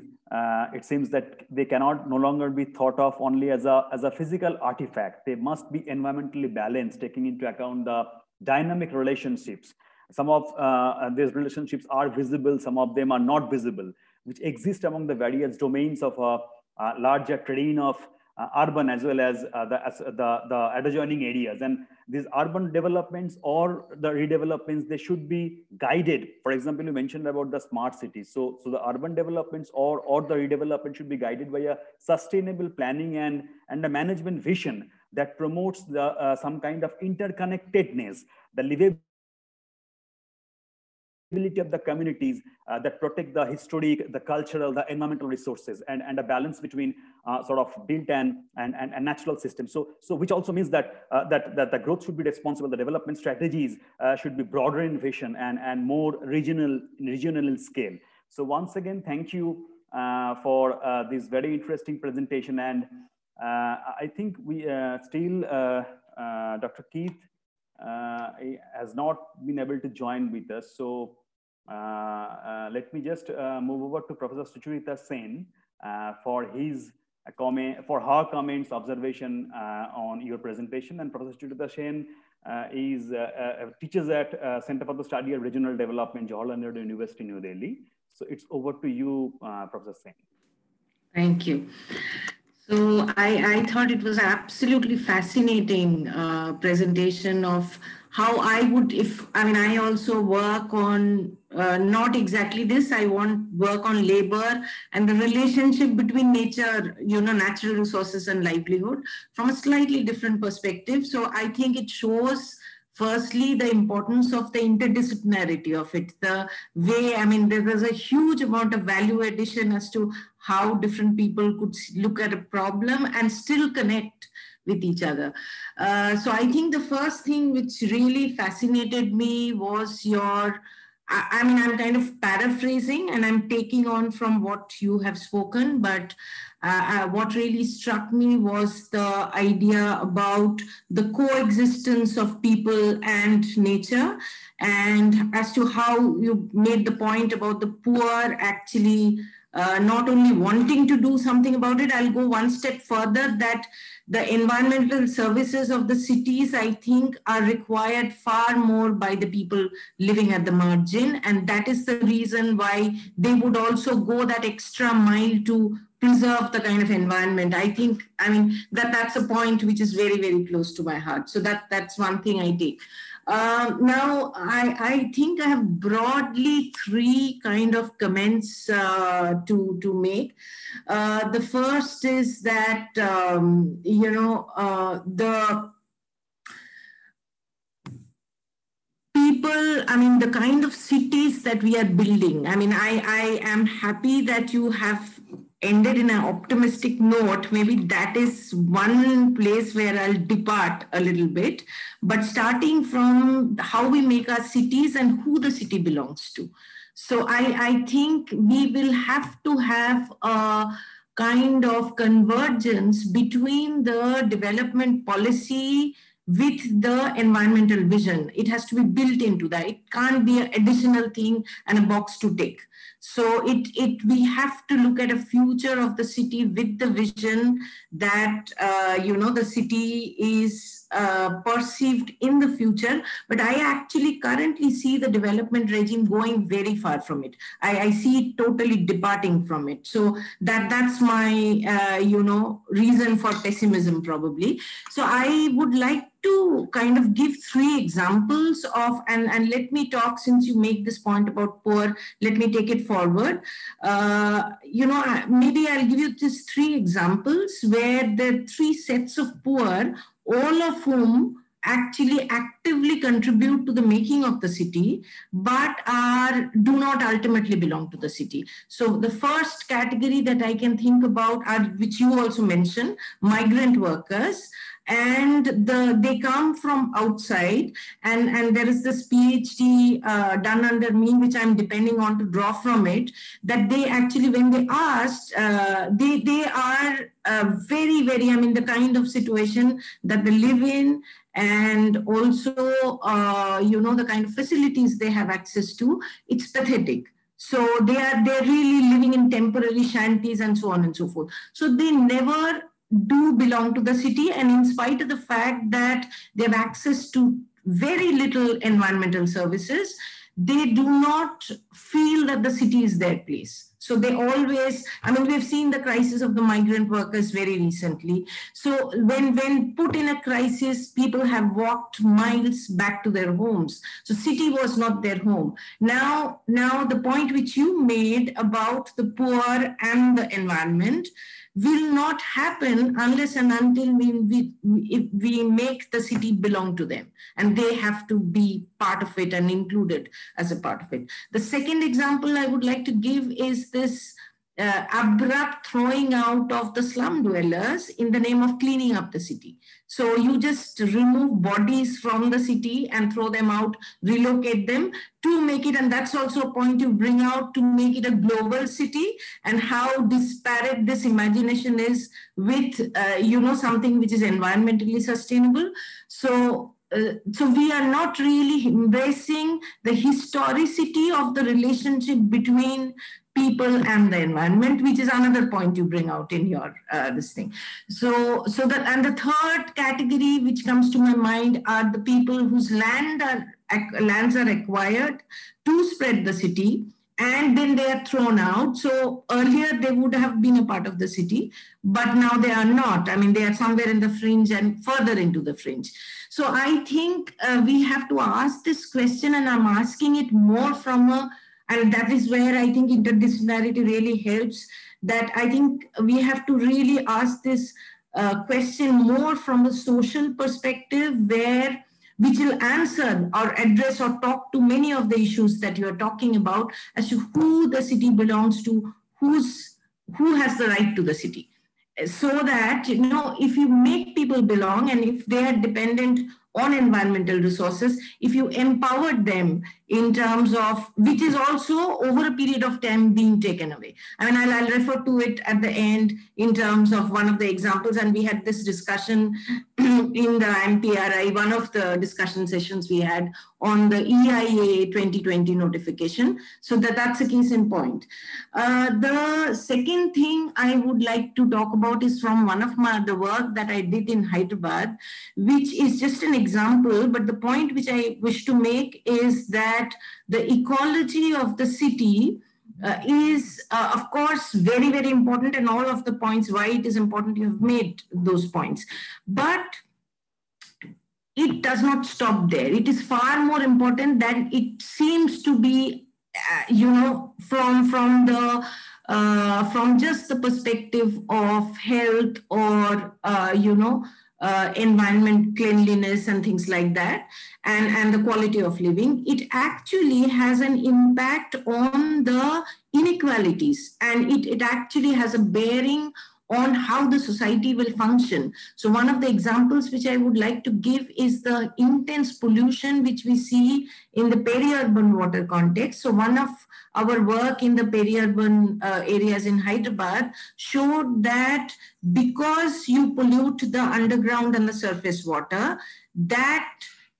[SPEAKER 3] it seems that they cannot no longer be thought of only as a, as a physical artifact. They must be environmentally balanced, taking into account the dynamic relationships some of uh, these relationships are visible, some of them are not visible, which exist among the various domains of a, a larger terrain of uh, urban as well as uh, the, as the, the adjoining areas. And these urban developments or the redevelopments, they should be guided. For example, you mentioned about the smart cities. So, so the urban developments or, or the redevelopment should be guided by a sustainable planning and, and a management vision that promotes the, uh, some kind of interconnectedness, the livability of the communities uh, that protect the historic, the cultural, the environmental resources, and, and a balance between uh, sort of built and, and, and, and, natural system. So, so which also means that, uh, that, that the growth should be responsible, the development strategies uh, should be broader in vision and, and more regional, regional scale. So once again, thank you uh, for uh, this very interesting presentation. And I think we still, Dr. Keith, uh, has not been able to join with us. So uh, uh, let me just uh, move over to Professor Sucharita Sen for his comment, for her comments, observation uh, on your presentation. And Professor Sucharita Sen uh, is uh, teaches at Center for the Study of Regional Development, Jawaharlal Nehru University, New Delhi. So it's over to you, Professor Sen.
[SPEAKER 6] Thank you. So I, I thought it was absolutely fascinating uh, presentation of how I would, if, I mean, I also work on uh, not exactly this, I want work on labor and the relationship between nature, you know, natural resources and livelihood from a slightly different perspective. So I think it shows firstly the importance of the interdisciplinarity of it the way i mean there was a huge amount of value addition as to how different people could look at a problem and still connect with each other. Uh, so I think the first thing which really fascinated me was your, I, I, mean, I'm kind of paraphrasing and I'm taking on from what you have spoken, but uh, uh, what really struck me was the idea about the coexistence of people and nature and as to how you made the point about the poor actually uh, not only wanting to do something about it, I'll go one step further that the environmental services of the cities, I think, are required far more by the people living at the margin. And that is the reason why they would also go that extra mile to preserve the kind of environment. I think, I mean, that that's a point which is very, very close to my heart. So that that's one thing I take. Uh, now, I, I think I have broadly three kind of comments uh, to, to make. Uh, the first is that, um, you know, uh, the people, I mean, the kind of cities that we are building, I mean, I, I am happy that you have ended in an optimistic note, maybe that is one place where I'll depart a little bit. But starting from how we make our cities and who the city belongs to. So I, I think we will have to have a kind of convergence between the development policy with the environmental vision. It has to be built into that. It can't be an additional thing and a box to tick. So it, it we have to look at a future of the city with the vision that uh, you know the city is uh, perceived in the future. But I actually currently see the development regime going very far from it. I, I see it totally departing from it. So that that's my uh, you know reason for pessimism probably. So I would like to kind of give three examples of, and, and let me talk since you make this point about poor, let me take it forward. Uh, you know, maybe I'll give you just three examples where the three sets of poor, all of whom actually actively contribute to the making of the city, but are do not ultimately belong to the city. So the first category that I can think about are, which you also mentioned, migrant workers and the, they come from outside and, and there is this PhD uh, done under me, which I'm depending on to draw from it, that they actually, when they asked, uh, they, they are uh, very, very, I mean, the kind of situation that they live in and also, uh, you know, the kind of facilities they have access to, it's pathetic. So they are they're really living in temporary shanties and so on and so forth. So they never do belong to the city and in spite of the fact that they have access to very little environmental services they do not feel that the city is their place. So they always i mean we've seen the crisis of the migrant workers very recently. So when when put in a crisis people have walked miles back to their homes. So city was not their home. Now now the point which you made about the poor and the environment will not happen unless and until we, we, if we make the city belong to them and they have to be part of it and included as a part of it. The second example I would like to give is this uh, abrupt throwing out of the slum dwellers in the name of cleaning up the city. So you just remove bodies from the city and throw them out, relocate them to make it, and that's also a point you bring out to make it a global city and how disparate this imagination is with, uh, you know, something which is environmentally sustainable. So uh, so we are not really embracing the historicity of the relationship between people and the environment which is another point you bring out in your uh, this thing. So so that and the third category which comes to my mind are the people whose land are lands are acquired to spread the city and then they are thrown out. So earlier they would have been a part of the city but now they are not. I mean they are somewhere in the fringe and further into the fringe. So i think uh, we have to ask this question and i'm asking it more from a and that is where i think interdisciplinarity really helps that i think we have to really ask this uh, question more from a social perspective where which will answer or address or talk to many of the issues that you are talking about as to who the city belongs to who's who has the right to the city. So that you know if you make people belong and if they are dependent on environmental resources if you empowered them in terms of which is also over a period of time being taken away i mean I'll, I'll, refer to it at the end in terms of one of the examples and we had this discussion in the IMPRI, one of the discussion sessions we had on the EIA 2020 notification. So that, that's a case in point. Uh, the second thing I would like to talk about is from one of my the work that I did in Hyderabad, which is just an example, but the point which I wish to make is that the ecology of the city uh, is, uh, of course, very, very important. And all of the points why it is important, you have made those points. But it does not stop there. It is far more important than it seems to be, uh, you know, from, from the uh, from just the perspective of health or, uh, you know, uh, environment cleanliness and things like that and, and the quality of living, it actually has an impact on the inequalities and it, it actually has a bearing on how the society will function. So one of the examples which I would like to give is the intense pollution which we see in the peri-urban water context. So one of our work in the peri-urban uh, areas in Hyderabad showed that because you pollute the underground and the surface water, that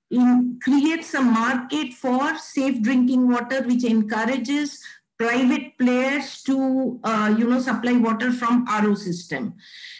[SPEAKER 6] in, creates a market for safe drinking water, which encourages private players to, uh, you know, supply water from RO system,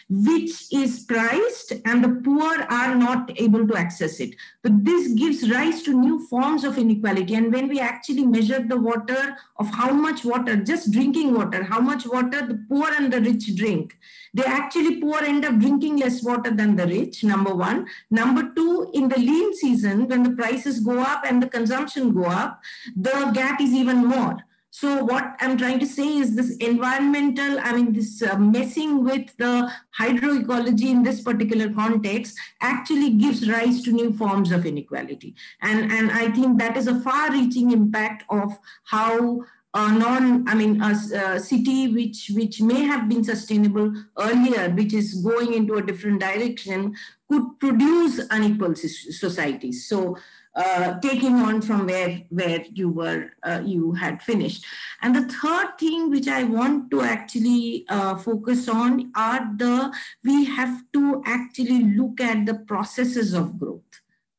[SPEAKER 6] which is priced and the poor are not able to access it. But this gives rise to new forms of inequality. And when we actually measure the water of how much water, just drinking water, how much water the poor and the rich drink, they actually poor end up drinking less water than the rich, number one. Number two, in the lean season, when the prices go up and the consumption go up, the gap is even more. So what I'm trying to say is this environmental, I mean, this uh, messing with the hydroecology in this particular context actually gives rise to new forms of inequality. And, and I think that is a far-reaching impact of how a non, I mean, a, a, city which which may have been sustainable earlier, which is going into a different direction, could produce unequal societies. So uh, taking on from where where you were uh, you had finished. And the third thing which i want to actually uh, focus on are the we have to actually look at the processes of growth.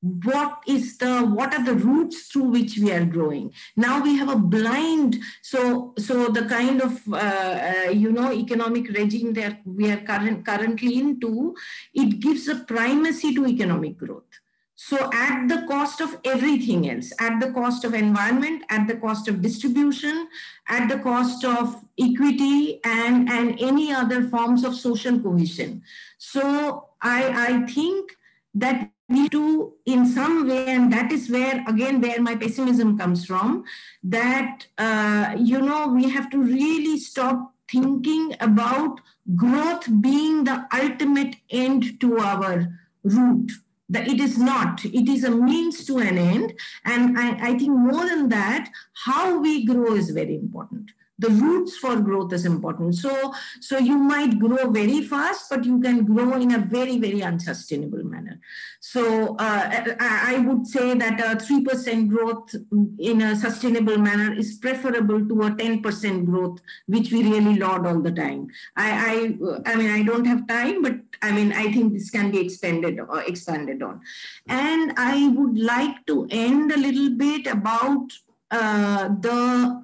[SPEAKER 6] What is the what are the routes through which we are growing? Now we have a blind so so the kind of uh, uh, you know economic regime that we are current, currently into it gives a primacy to economic growth so at the cost of everything else, at the cost of environment, at the cost of distribution, at the cost of equity and, and any other forms of social cohesion. So I, I think that we do in some way, and that is where, again, where my pessimism comes from, that, uh, you know, we have to really stop thinking about growth being the ultimate end to our route that it is not. It is a means to an end. And I, I, think more than that how we grow is very important the roots for growth is important. So so you might grow very fast but you can grow in a very very unsustainable manner. So uh, I, would say that a 3% growth in a sustainable manner is preferable to a 10% growth which we really laud all the time. I i i mean i don't have time but i mean i think this can be extended or expanded on. And i would like to end a little bit about uh, the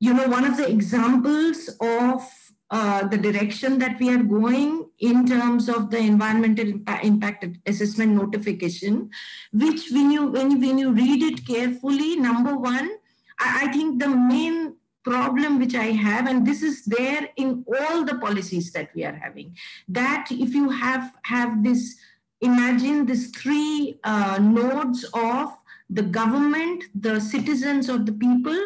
[SPEAKER 6] you know, one of the examples of uh, the direction that we are going in terms of the environmental impact assessment notification, which when you when when you read it carefully, number one, I, I think the main problem which I have, and this is there in all the policies that we are having, that if you have have this, imagine these three uh, nodes of the government, the citizens or the people,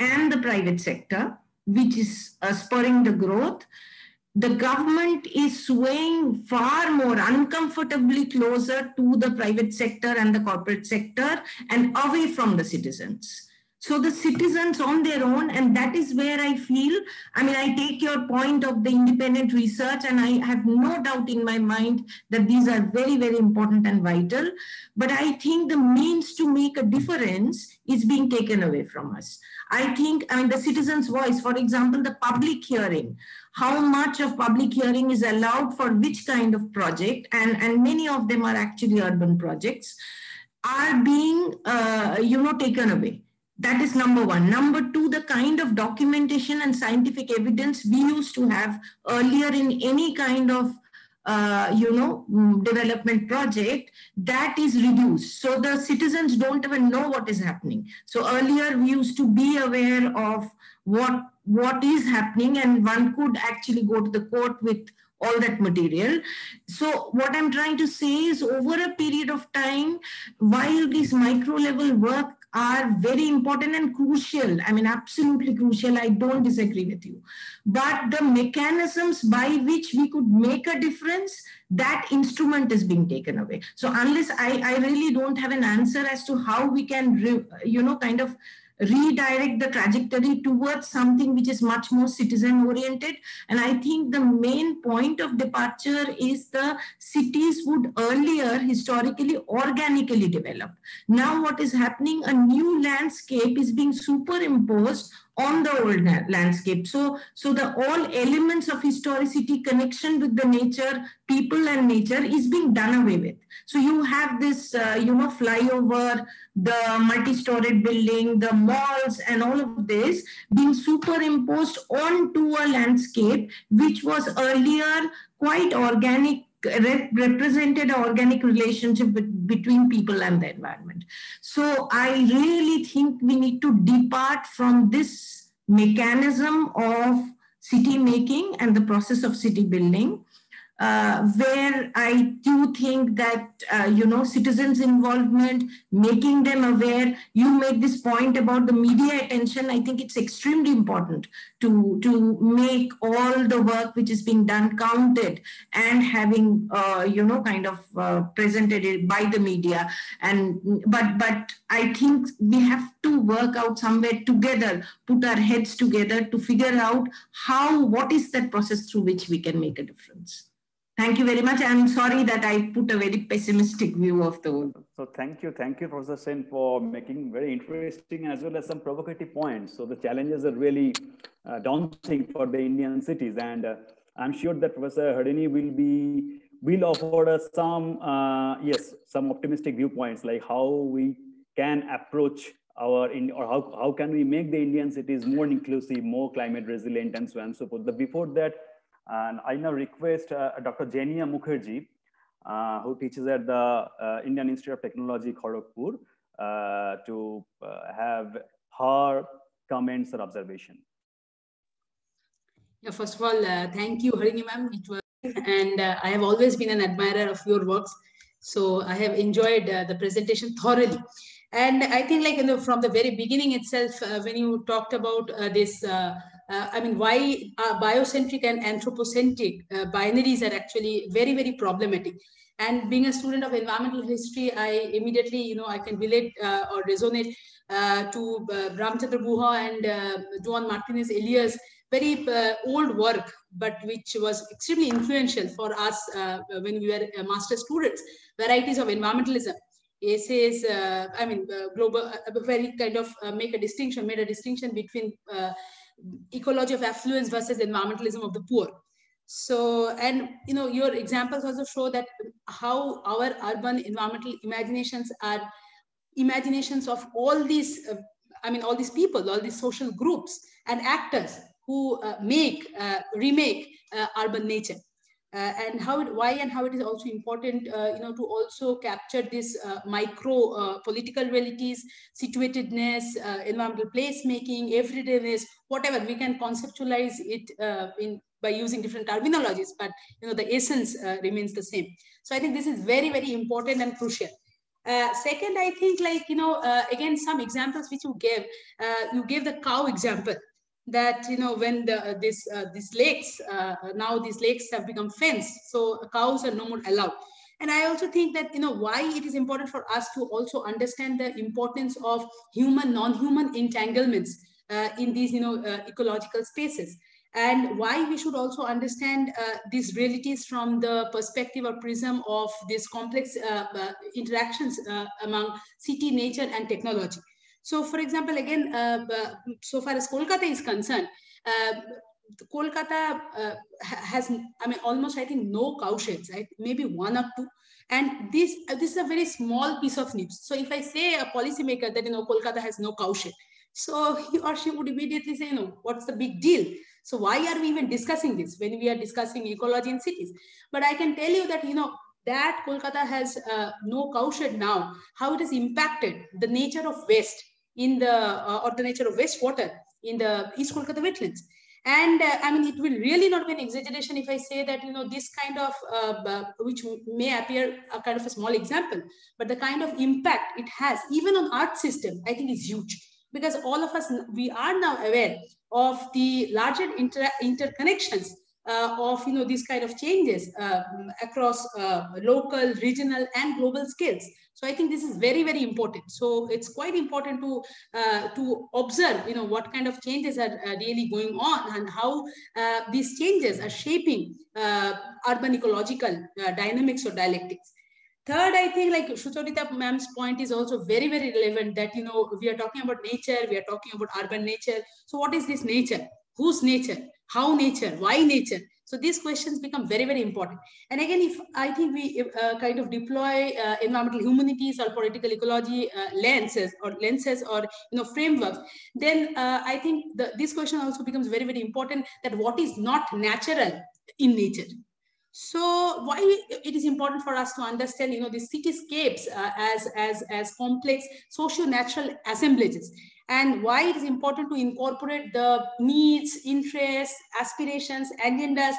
[SPEAKER 6] and the private sector, which is uh, spurring the growth. The government is swaying far more uncomfortably closer to the private sector and the corporate sector and away from the citizens. So the citizens on their own, and that is where I feel, I mean, I take your point of the independent research, and I have no doubt in my mind that these are very, very important and vital. But I think the means to make a difference is being taken away from us. I think, I mean, the citizen's voice, for example, the public hearing, how much of public hearing is allowed for which kind of project, and, and many of them are actually urban projects, are being, uh, you know, taken away that is number one. Number two, the kind of documentation and scientific evidence we used to have earlier in any kind of uh, you know, mm, development project, that is reduced. So the citizens don't even know what is happening. So earlier we used to be aware of what what is happening, and one could actually go to the court with all that material. So what I'm trying to say is over a period of time, while this micro level work are very important and crucial. I mean, absolutely crucial. I don't disagree with you. But the mechanisms by which we could make a difference, that instrument is being taken away. So unless I, I really don't have an answer as to how we can, you know, kind of redirect the trajectory towards something which is much more citizen oriented. And I think the main point of departure is the cities would earlier historically organically develop. Now, what is happening, a new landscape is being superimposed on the old landscape. So, so the all elements of historicity, connection with the nature, people and nature is being done away with. So you have this, uh, you know, flyover, the multi-storied building, the malls, and all of this being superimposed onto a landscape which was earlier quite organic represented an organic relationship between people and the environment. So I really think we need to depart from this mechanism of city making and the process of city building uh, where I do think that, uh, you know, citizens' involvement, making them aware. You make this point about the media attention. I think it's extremely important to, to make all the work which is being done counted and having, uh, you know, kind of uh, presented it by the media. And but but I think we have to work out somewhere together, put our heads together to figure out how what is that process through which we can make a difference. Thank you very much. I'm sorry that I put a very pessimistic view of the world.
[SPEAKER 3] So thank you. Thank you, Professor Sen, for making very interesting as well as some provocative points. So the challenges are really uh, daunting for the Indian cities. And uh, I'm sure that Professor Harini will be will offer us some, uh, yes, some optimistic viewpoints, like how we can approach our, in, or how, how can we make the Indian cities more inclusive, more climate resilient, and so on and so forth. But before that, and I now request uh, Dr. Jenia Mukherjee, uh, who teaches at the uh, Indian Institute of Technology, Kharagpur, uh, to uh, have her comments or observation.
[SPEAKER 7] Yeah, first of all, uh, thank you, Harini ma'am. And I have always been an admirer of your works. So I have enjoyed the presentation thoroughly. And I think like from the very beginning itself, when you talked about this uh, I mean, why uh, biocentric and anthropocentric uh, binaries are actually very, very problematic. And being a student of environmental history, I immediately, you know, I can relate uh, or resonate uh, to uh, Ramchandra Guha and uh, Joan Martinez Alier very old work, but which was extremely influential for us when we were master students, varieties of environmentalism essays, uh, I mean, uh, global, uh, very kind of make a distinction, made a distinction between ecology of affluence versus environmentalism of the poor. So, and you know, your examples also show that how our urban environmental imaginations are imaginations of all these, uh, I mean, all these people, all these social groups and actors who uh, make, uh, remake uh, urban nature. Uh, and how it, why and how it is also important uh, you know to also capture this uh, micro uh, political realities situatedness uh, environmental placemaking everydayness whatever. We can conceptualize it uh, in by using different terminologies but you know the essence remains the same. So i think this is very very important and crucial. Second i think like you know again some examples which you gave you gave the cow example that you know when the uh, this uh, these lakes uh, now these lakes have become fenced so cows are no more allowed. And i also think that you know why it is important for us to also understand the importance of human non-human entanglements uh, in these you know uh, ecological spaces. And why we should also understand uh, these realities from the perspective or prism of these complex interactions among city nature and technology so, for example, again, uh, so far as Kolkata is concerned, uh, Kolkata uh, has, I mean, almost I think no cow sheds, right? Maybe one or two. And this uh, this is a very small piece of news. So if I say a policymaker that you know Kolkata has no cow shed, so he or she would immediately say, you know, what's the big deal? So why are we even discussing this when we are discussing ecology in cities? But I can tell you that you know that Kolkata has uh, no cowshed now, how it has impacted the nature of waste in the uh, or the nature of wastewater in the East Kolkata wetlands. And uh, I mean, it will really not be an exaggeration if I say that, you know, this kind of, uh, which may appear a kind of a small example, but the kind of impact it has, even on art system, I think is huge. Because all of us, we are now aware of the larger inter interconnections uh, of you know these kind of changes uh, across uh, local, regional, and global scales. So I think this is very, very important. So it's quite important to uh, to observe, you know, what kind of changes are uh, really going on and how uh, these changes are shaping uh, urban ecological dynamics or dialectics. Third, I think like Sucharita ma'am's point is also very, very relevant that, you know, we are talking about nature, we are talking about urban nature. So what is this nature? Whose nature? How nature? Why nature? So these questions become very, very important. And again, if I think we uh, kind of deploy uh, environmental humanities or political ecology uh, lenses or lenses or you know frameworks, then uh, I think the, this question also becomes very, very important that what is not natural in nature. So why it is important for us to understand, you know, the cityscapes uh, as, as, as complex socio-natural assemblages and why it is important to incorporate the needs, interests, aspirations, agendas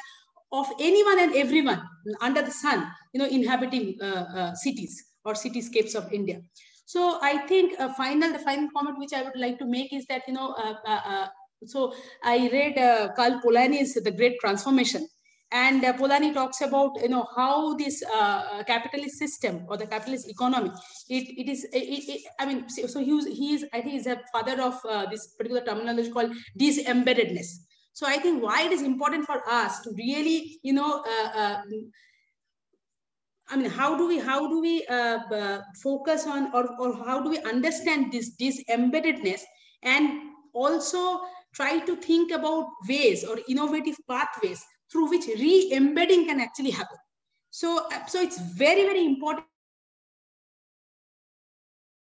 [SPEAKER 7] of anyone and everyone under the sun, you know, inhabiting uh, uh, cities or cityscapes of India. So I think a final, the final comment which I would like to make is that, you know, uh, uh, uh so I read uh, Karl Polanyi's The Great Transformation. And uh, Polanyi talks about, you know, how this uh, capitalist system or the capitalist economy, it, it is, it, it, I mean, so he was, he is, I think he's a father of this particular terminology called disembeddedness. So I think why it is important for us to really, you know, I mean, how do we how do we uh, uh, focus on or, or how do we understand this this embeddedness and also try to think about ways or innovative pathways through which re-embedding can actually happen. So, uh, so it's very, very important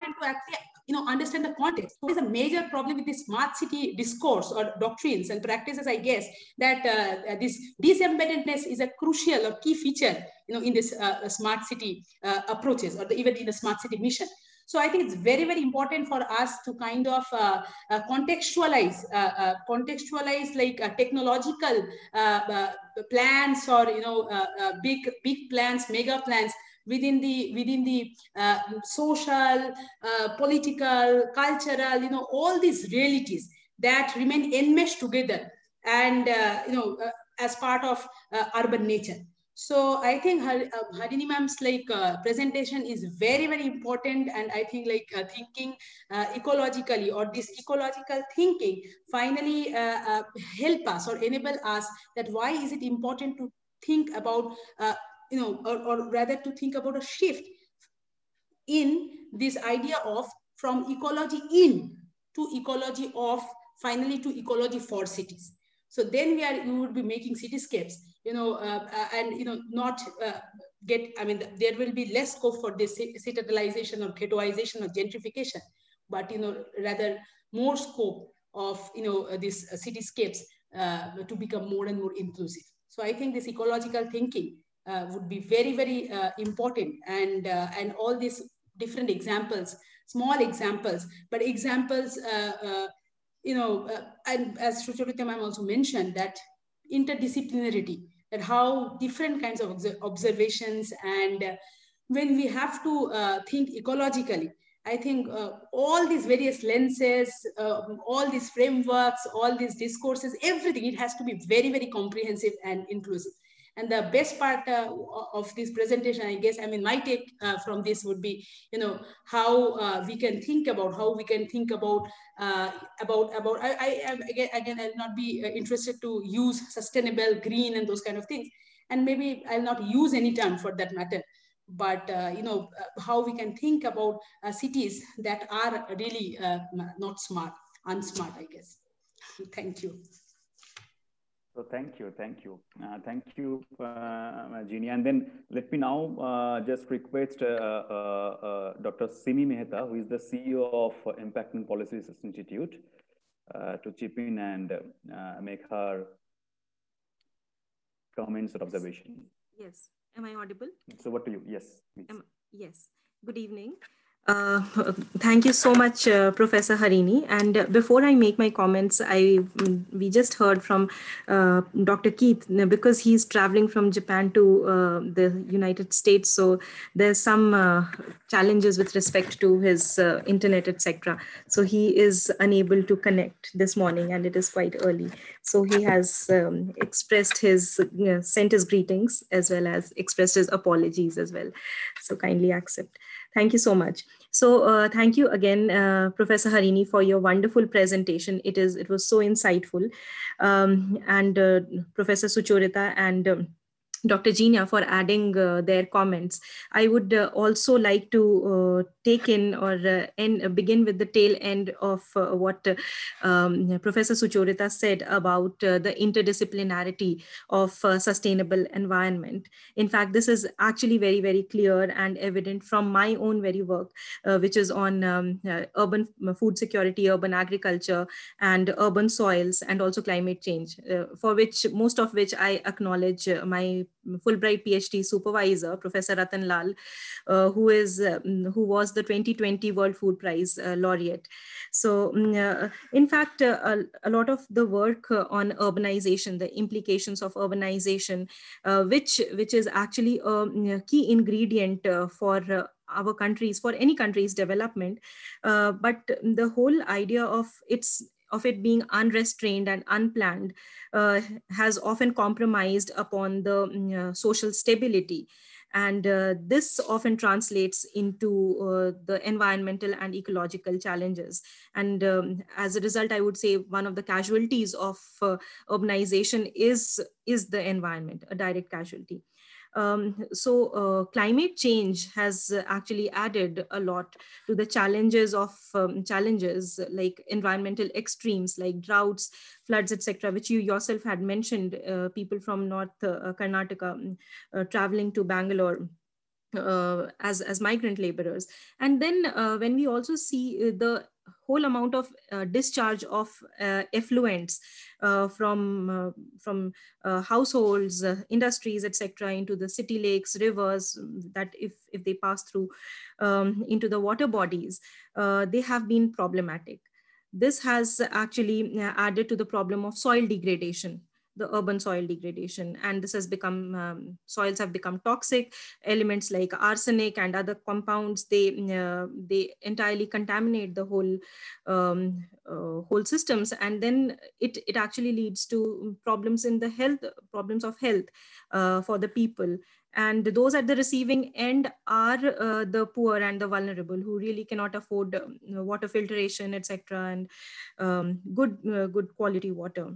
[SPEAKER 7] to actually you know, understand the context. What is a major problem with the smart city discourse or doctrines and practices, I guess, that uh, this disembeddedness is a crucial or key feature, you know, in this uh, smart city uh, approaches or the, even in the smart city mission. So I think it's very, very important for us to kind of uh, uh, contextualize, uh, uh contextualize like uh, technological uh, plans or, you know, big, big plans, mega plans within the within the social, political, cultural, you know, all these realities that remain enmeshed together and you know as part of urban nature. So I think her, uh, Harini ma'am's like uh, presentation is very, very important. And I think like uh, thinking uh, ecologically or this ecological thinking finally help us or enable us that why is it important to think about you know, or, or rather to think about a shift in this idea of from ecology in to ecology of finally to ecology for cities. So then we are, you would be making cityscapes, you know, uh, uh, and, you know, not uh, get, I mean, there will be less scope for this citadelization or ghettoization or gentrification, but, you know, rather more scope of, you know, uh, these cityscapes uh, to become more and more inclusive. So I think this ecological thinking uh, would be very, very uh, important. And, uh, and all these different examples, small examples, but examples, you know, and as Sucharita ma'am also mentioned, that interdisciplinarity, that how different kinds of observations and when we have to uh, think ecologically, I think uh, all these various lenses, uh, all these frameworks, all these discourses, everything, it has to be very, very comprehensive and inclusive. And the best part uh, of this presentation, I guess, I mean, my take uh, from this would be, you know, how uh, we can think about how we can think about uh, about about. I, I again, again, I'll not be uh, interested to use sustainable, green, and those kind of things. And maybe I'll not use any term for that matter but uh, you know uh, how we can think about uh, cities that are really not smart unsmart i guess thank you
[SPEAKER 3] so thank you, thank you, uh, thank you, uh, Jenia. And then let me now uh, just request uh, uh, uh, Dr. Simi Mehta, who is the CEO of Impact and Policy Research Institute, to chip in and make her comments or observation.
[SPEAKER 8] Yes. Am I audible?
[SPEAKER 3] So what do you? Yes.
[SPEAKER 8] Am, yes. Good evening. Uh, thank you so much, uh, Professor Harini. And uh, before I make my comments, I we just heard from uh, Dr. Keith because he's traveling from Japan to uh, the United States. So there's some challenges with respect to his internet, etc. So he is unable to connect this morning, and it is quite early. So he has um, expressed his you know, sent his greetings as well as expressed his apologies as well. So kindly accept. Thank you so much. So uh, thank you again, uh, Professor Harini, for your wonderful presentation. It is it was so insightful, um, and uh, Professor Sucharita and. Um, Dr. Jenia for adding uh, their comments. I would uh, also like to uh, take in or uh, end, uh, begin with the tail end of uh, what um, Professor Sucharita said about the interdisciplinarity of sustainable environment. In fact, this is actually very, very clear and evident from my own very work, which is on um, urban food security, urban agriculture, and urban soils, and also climate change, for which most of which I acknowledge my Fulbright PhD supervisor, Professor Rattan Lal, uh, who is um, who was the 2020 World Food Prize uh, laureate. So, um, in fact, a, a, lot of the work on urbanization, the implications of urbanization, which which is actually a key ingredient for our countries for any country's development uh, but the whole idea of its of it being unrestrained and unplanned uh, has often compromised upon the uh, social stability. And uh, this often translates into uh, the environmental and ecological challenges. And um, as a result, I would say one of the casualties of uh, urbanization is, is the environment, a direct casualty. Um, so uh, climate change has actually added a lot to the challenges of um, challenges like environmental extremes like droughts, floods, etc., which you yourself had mentioned, uh, people from North uh, Karnataka um, uh, traveling to Bangalore. Uh, as as migrant laborers and then uh, when we also see the whole amount of uh, discharge of uh, effluents uh, from uh, from uh, households, uh, industries, etc., into the city lakes, rivers. That if if they pass through um, into the water bodies, they have been problematic. This has actually added to the problem of soil degradation the urban soil degradation. And this has become um, soils have become toxic. Elements like arsenic and other compounds they uh, they entirely contaminate the whole um, uh, whole systems. And then it it actually leads to problems in the health problems of health uh, for the people. And those at the receiving end are uh, the poor and the vulnerable who really cannot afford uh, water filtration etc and um, good uh, good quality water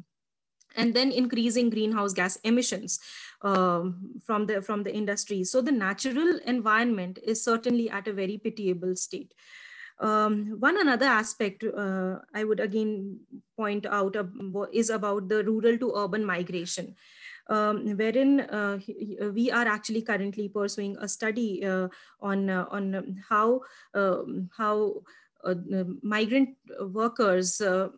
[SPEAKER 8] and then increasing greenhouse gas emissions um, from the from the industry. So the natural environment is certainly at a very pitiable state. Um, one another aspect uh, i would again point out uh, is about the rural to urban migration um, wherein uh, we are actually currently pursuing a study uh, on uh, on how um, how uh, migrant workers uh,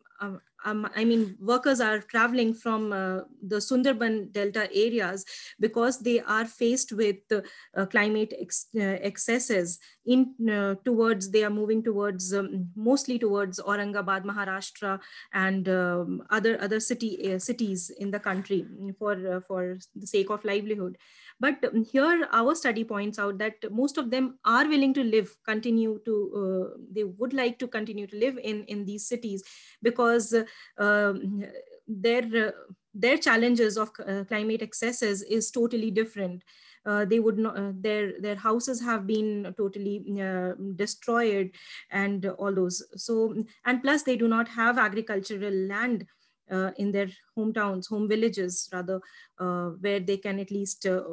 [SPEAKER 8] um, I mean, workers are traveling from uh, the Sundarban Delta areas because they are faced with uh, climate ex uh, excesses in uh, towards, they are moving towards, um, mostly towards Aurangabad, Maharashtra, and um, other, other city, uh, cities in the country for, for the sake of livelihood. But here our study points out that most of them are willing to live, continue to, uh, they would like to continue to live in, in these cities because um, their, their challenges of uh, climate excesses is totally different. Uh, they would not uh, their their houses have been totally uh, destroyed and all those so and plus they do not have agricultural land uh, in their hometowns, home villages rather, uh, where they can at least uh,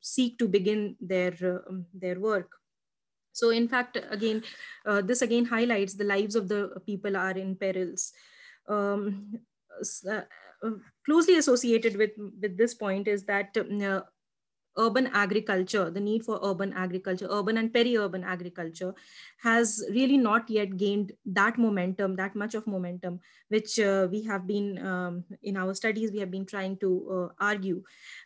[SPEAKER 8] seek to begin their, um, their work. So in fact, again, this again highlights the lives of the people are in perils. Um, closely associated with, with this point is that uh, urban agriculture, the need for urban agriculture, urban and peri-urban agriculture has really not yet gained that momentum, that much of momentum, which uh, we have been, um, in our studies, we have been trying to uh, argue.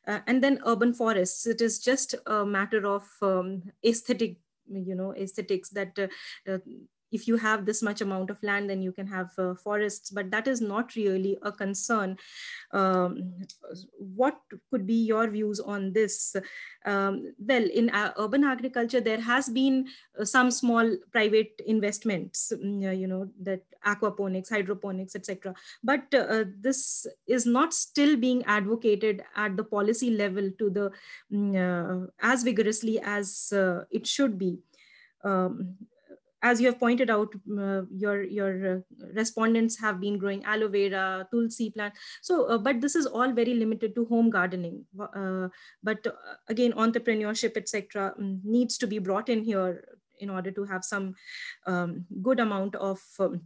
[SPEAKER 8] Uh, and then urban forests, it is just a matter of um, aesthetic you know aesthetics that uh, uh, if you have this much amount of land, then you can have uh, forests, but that is not really a concern. Um, what could be your views on this? Um, well, in uh, urban agriculture, there has been uh, some small private investments, mm, you know, that aquaponics, hydroponics, etc. But uh, this is not still being advocated at the policy level to the mm, uh, as vigorously as uh, it should be. Um, as you have pointed out, uh, your your uh, respondents have been growing aloe vera, tulsi plant. So, uh, but this is all very limited to home gardening. Uh, but uh, again, entrepreneurship, etc., mm, needs to be brought in here in order to have some um, good amount of um,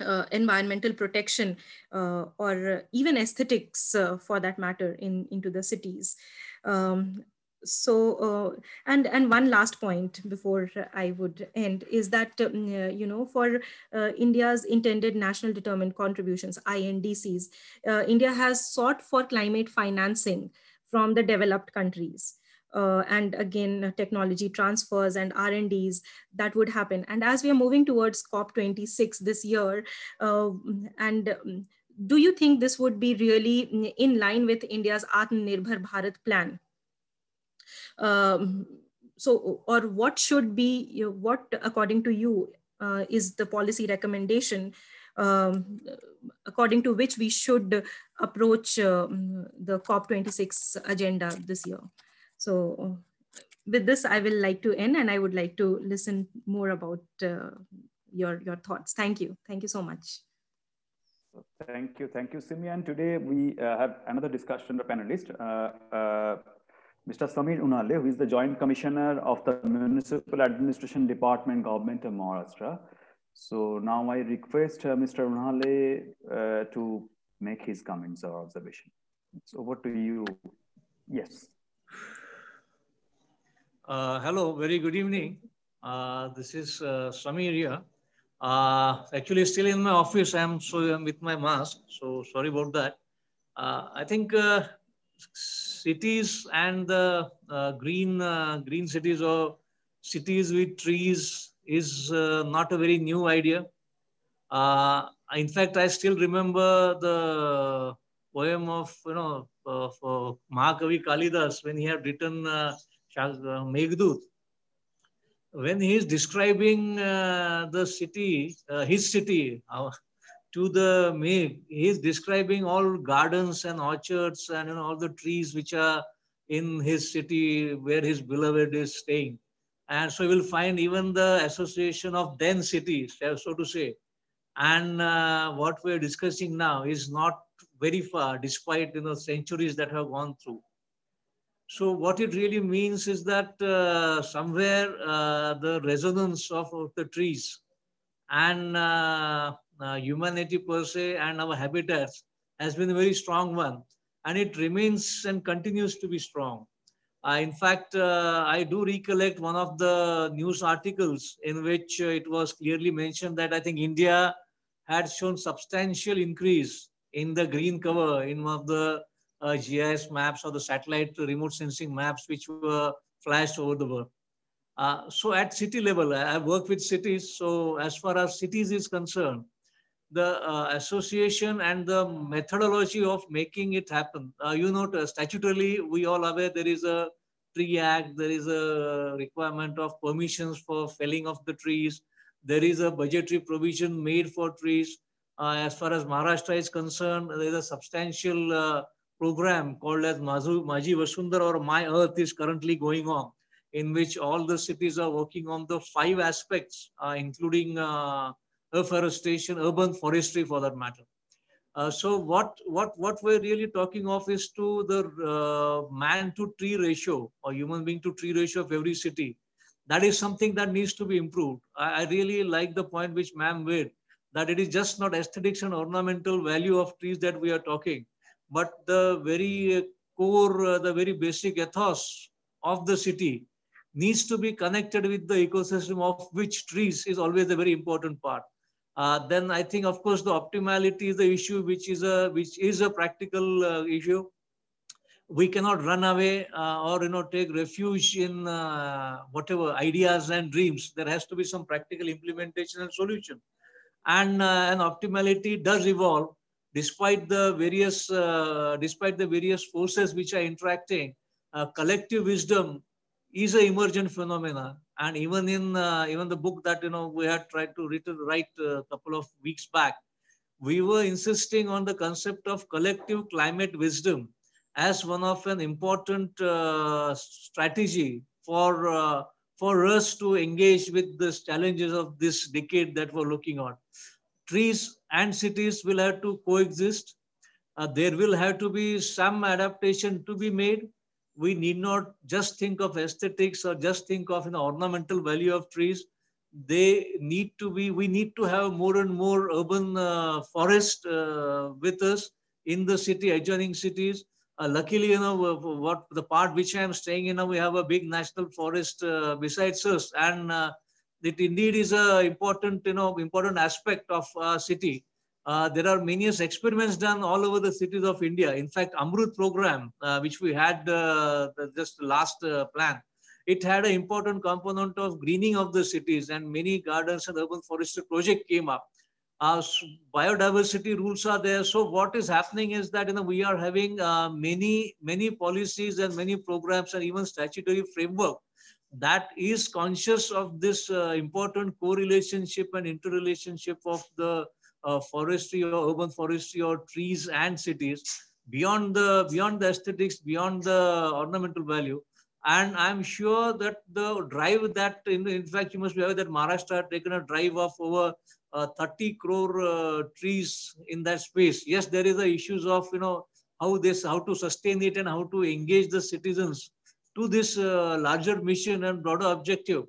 [SPEAKER 8] uh, environmental protection or even aesthetics for that matter in into the cities um, so uh, and and one last point before i would end is that um, uh, you know for uh, india's intended national determined contributions indcs uh, india has sought for climate financing from the developed countries. Uh, and again technology transfers and r&ds that would happen and as we are moving towards cop26 this year uh, and um, do you think this would be really in line with india's atmanirbhar bharat plan um, so or what should be you know, what according to you uh, is the policy recommendation um, according to which we should approach um, the COP26 agenda this year. So with this, I will like to end and I would like to listen more about uh, your, your thoughts. Thank you. Thank you so much.
[SPEAKER 3] Thank you. Thank you, Simeon. Today we uh, have another discussion the panelist, uh, uh Mr. Samir Unhale, who is the Joint Commissioner of the Municipal Administration Department, Government of Maharashtra. So now I request uh, Mr. Unhale uh, to make his comments or observation. It's over to you. Yes.
[SPEAKER 9] Uh, hello, very good evening. Uh, this is uh, Samir here. Uh, actually, still in my office. I'm so I'm with my mask. So sorry about that. Uh, I think cities and the green green cities or cities with trees is uh, not a very new idea. Uh, in fact, I still remember the poem of, you know, of uh, Mahakavi Kalidas when he had written uh, uh Meghdut. When he is describing uh, the city, uh, his city, to the Megh, he is describing all gardens and orchards and you know, all the trees which are in his city where his beloved is staying. And so you will find even the association of density, so to say. And uh, what we're discussing now is not very far, despite you know centuries that have gone through. So what it really means is that uh, somewhere uh, the resonance of, of, the trees and uh, humanity per se and our habitats has been a very strong one. And it remains and continues to be strong. Uh, in fact, uh, I do recollect one of the news articles in which uh, it was clearly mentioned that I think India had shown substantial increase in the green cover in one of the uh, GIS maps or the satellite remote sensing maps which were flashed over the world. Uh, so at city level, I, I work with cities. So as far as cities is concerned, the uh, association and the methodology of making it happen. Uh, you know, statutorily, we all aware there is a tree act, there is a requirement of permissions for felling of the trees. There is a budgetary provision made for trees. Uh, as far as Maharashtra is concerned, there is a substantial uh, program called as Majhi Vasundhara or My Earth is currently going on, in which all the cities are working on the five aspects, uh, including uh, afforestation, urban forestry for that matter. Uh, so what, what, what we're really talking of is to the uh, man to tree ratio or human being to tree ratio of every city. That is something that needs to be improved. I, I really like the point which ma'am made that it is just not aesthetics and ornamental value of trees that we are talking, but the very core, uh, the very basic ethos of the city needs to be connected with the ecosystem of which trees is always a very important part uh, then I think, of course, the optimality is the issue, which is a which is a practical uh, issue. We cannot run away uh, or you know take refuge in uh, whatever ideas and dreams. There has to be some practical implementation and solution, and uh, an optimality does evolve despite the various uh, despite the various forces which are interacting. collective wisdom is an emergent phenomena. And even in uh, even the book that you know we had tried to write, write a couple of weeks back we were insisting on the concept of collective climate wisdom as one of an important uh, strategy for uh, for us to engage with the challenges of this decade that we're looking at. Trees and cities will have to coexist. Uh, there will have to be some adaptation to be made we need not just think of aesthetics or just think of an ornamental value of trees. They need to be, we need to have more and more urban uh, forest uh, with us in the city, adjoining cities. Uh, luckily, you know, what the part which I am staying in, we have a big national forest uh, besides us. And uh, it indeed is a important, you know, important aspect of our city. Uh, there are many experiments done all over the cities of India. In fact, Amrut program, uh, which we had uh, just last uh, plan, it had an important component of greening of the cities and many gardens and urban forestry project came up. Uh, biodiversity rules are there. So what is happening is that you know, we are having uh, many, many policies and many programs and even statutory framework that is conscious of this important co-relationship and interrelationship of the uh, forestry or urban forestry or trees and cities beyond the beyond the aesthetics beyond the ornamental value. And i'm sure that the drive that in, in fact you must be aware that maharashtra had taken a drive of over uh, 30 crore uh, trees in that space. Yes there is the issues of you know how this how to sustain it and how to engage the citizens to this uh, larger mission and broader objective.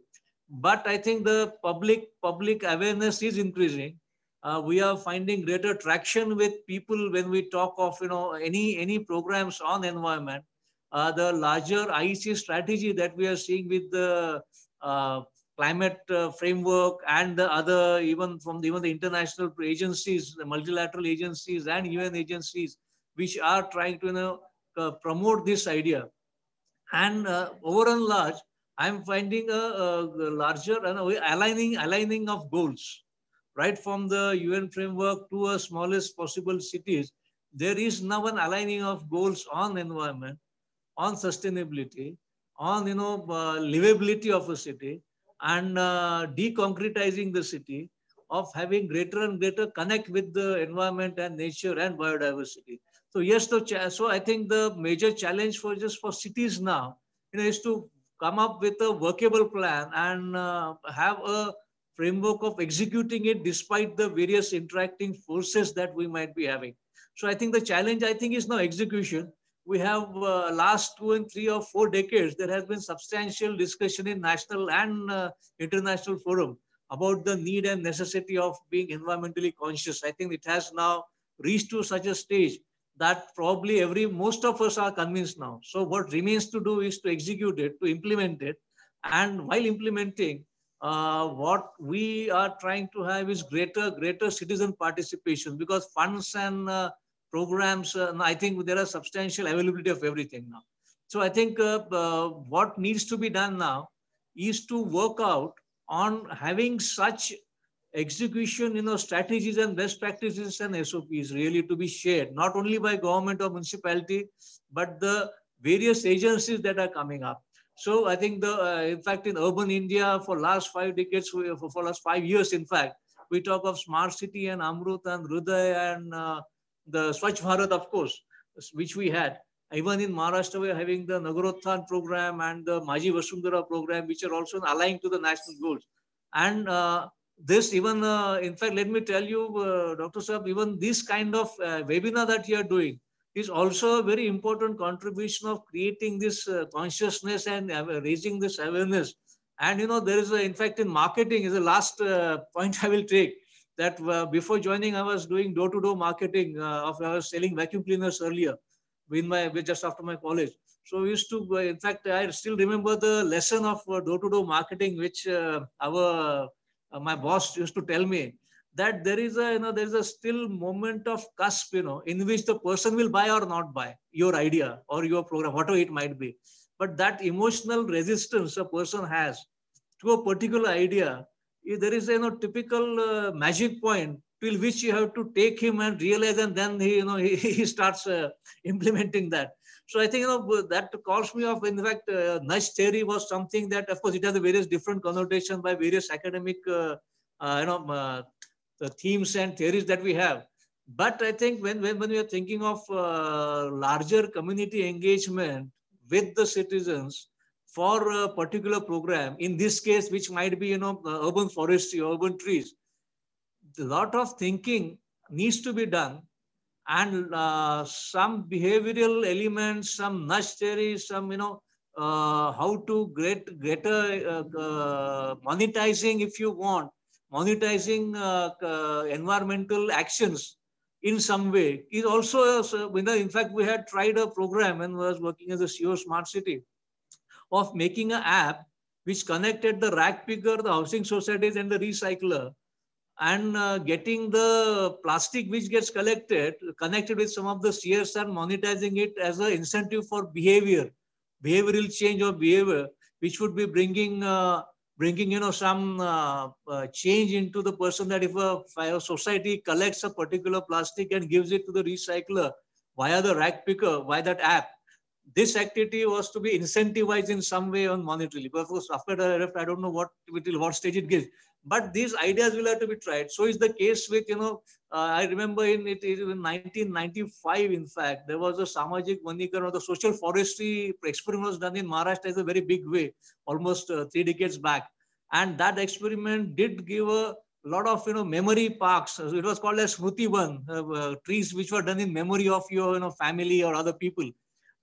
[SPEAKER 9] But i think the public public awareness is increasing uh, we are finding greater traction with people when we talk of you know any any programs on environment. Uh, the larger IEC strategy that we are seeing with the uh, climate uh, framework and the other even from the, even the international agencies, the multilateral agencies and UN agencies, which are trying to you know uh, promote this idea. And uh, over and large, I'm finding a, a larger aligning aligning of goals right from the UN framework to a smallest possible cities, there is now an aligning of goals on environment, on sustainability, on you know uh, livability of a city, and uh, deconcretizing the city, of having greater and greater connect with the environment and nature and biodiversity. So yes, so, so I think the major challenge for just for cities now, you know, is to come up with a workable plan and uh, have a framework of executing it despite the various interacting forces that we might be having. So I think the challenge, I think, is now execution. We have uh, last two and three or four decades, there has been substantial discussion in national and uh, international forum about the need and necessity of being environmentally conscious. I think it has now reached to such a stage that probably every most of us are convinced now. So what remains to do is to execute it, to implement it. And while implementing, uh, what we are trying to have is greater, greater citizen participation because funds and uh, programs, uh, I think there are substantial availability of everything now. So I think uh, uh, what needs to be done now is to work out on having such execution, you know, strategies and best practices and SOPs really to be shared, not only by government or municipality, but the various agencies that are coming up. So I think the, uh, in fact, in urban India for last five decades, for, for last five years, in fact, we talk of smart city and Amrut and Hriday and uh, the Swachh Bharat, of course, which we had. Even in Maharashtra, we are having the Nagarotthan program and the Majhi Vasundhara program, which are also aligned to the national goals. And uh, this even, uh, in fact, let me tell you, uh, Dr. Saab, even this kind of uh, webinar that you are doing, is also a very important contribution of creating this uh, consciousness and uh, raising this awareness. And you know, there is a, in fact, in marketing is the last uh, point I will take that uh, before joining, I was doing door-to-door marketing uh, of I was selling vacuum cleaners earlier in my just after my college. So we used to, uh, in fact, I still remember the lesson of door-to-door marketing, which our my boss used to tell me that there is a you know there is a still moment of cusp you know in which the person will buy or not buy your idea or your program whatever it might be. But that emotional resistance a person has to a particular idea there is a you know typical uh, magic point till which you have to take him and realize and then he you know he, he starts uh, implementing that. So i think you know that calls me off. In fact uh, nudge theory was something that of course it has a various different connotations by various academic uh, uh, you know uh, the themes and theories that we have. But I think when, when, when we are thinking of uh, larger community engagement with the citizens for a particular program, in this case, which might be, you know, uh, urban forestry, urban trees, a lot of thinking needs to be done and uh, some behavioral elements, some nudge some, you know, uh, how to get greater uh, uh, monetizing if you want monetizing uh, uh, environmental actions in some way is also, you know, in fact, we had tried a program and was working as a CEO Smart City of making an app which connected the rag picker, the housing societies, and the recycler and uh, getting the plastic which gets collected connected with some of the CSR, monetizing it as an incentive for behavior, behavioral change or behavior, which would be bringing uh, bringing you know some uh, uh, change into the person that if a, society collects a particular plastic and gives it to the recycler via the rag picker via that app this activity was to be incentivized in some way on monetarily but of course after the i don't know what what stage it gives but these ideas will have to be tried. So is the case with, you know, uh, I remember in it in 1995, in fact, there was a Samajik Vanikar or the social forestry experiment was done in Maharashtra as a very big way, almost uh, three decades back. And that experiment did give a lot of, you know, memory parks. It was called as Smruti Van, uh, uh, trees which were done in memory of your, you know, family or other people.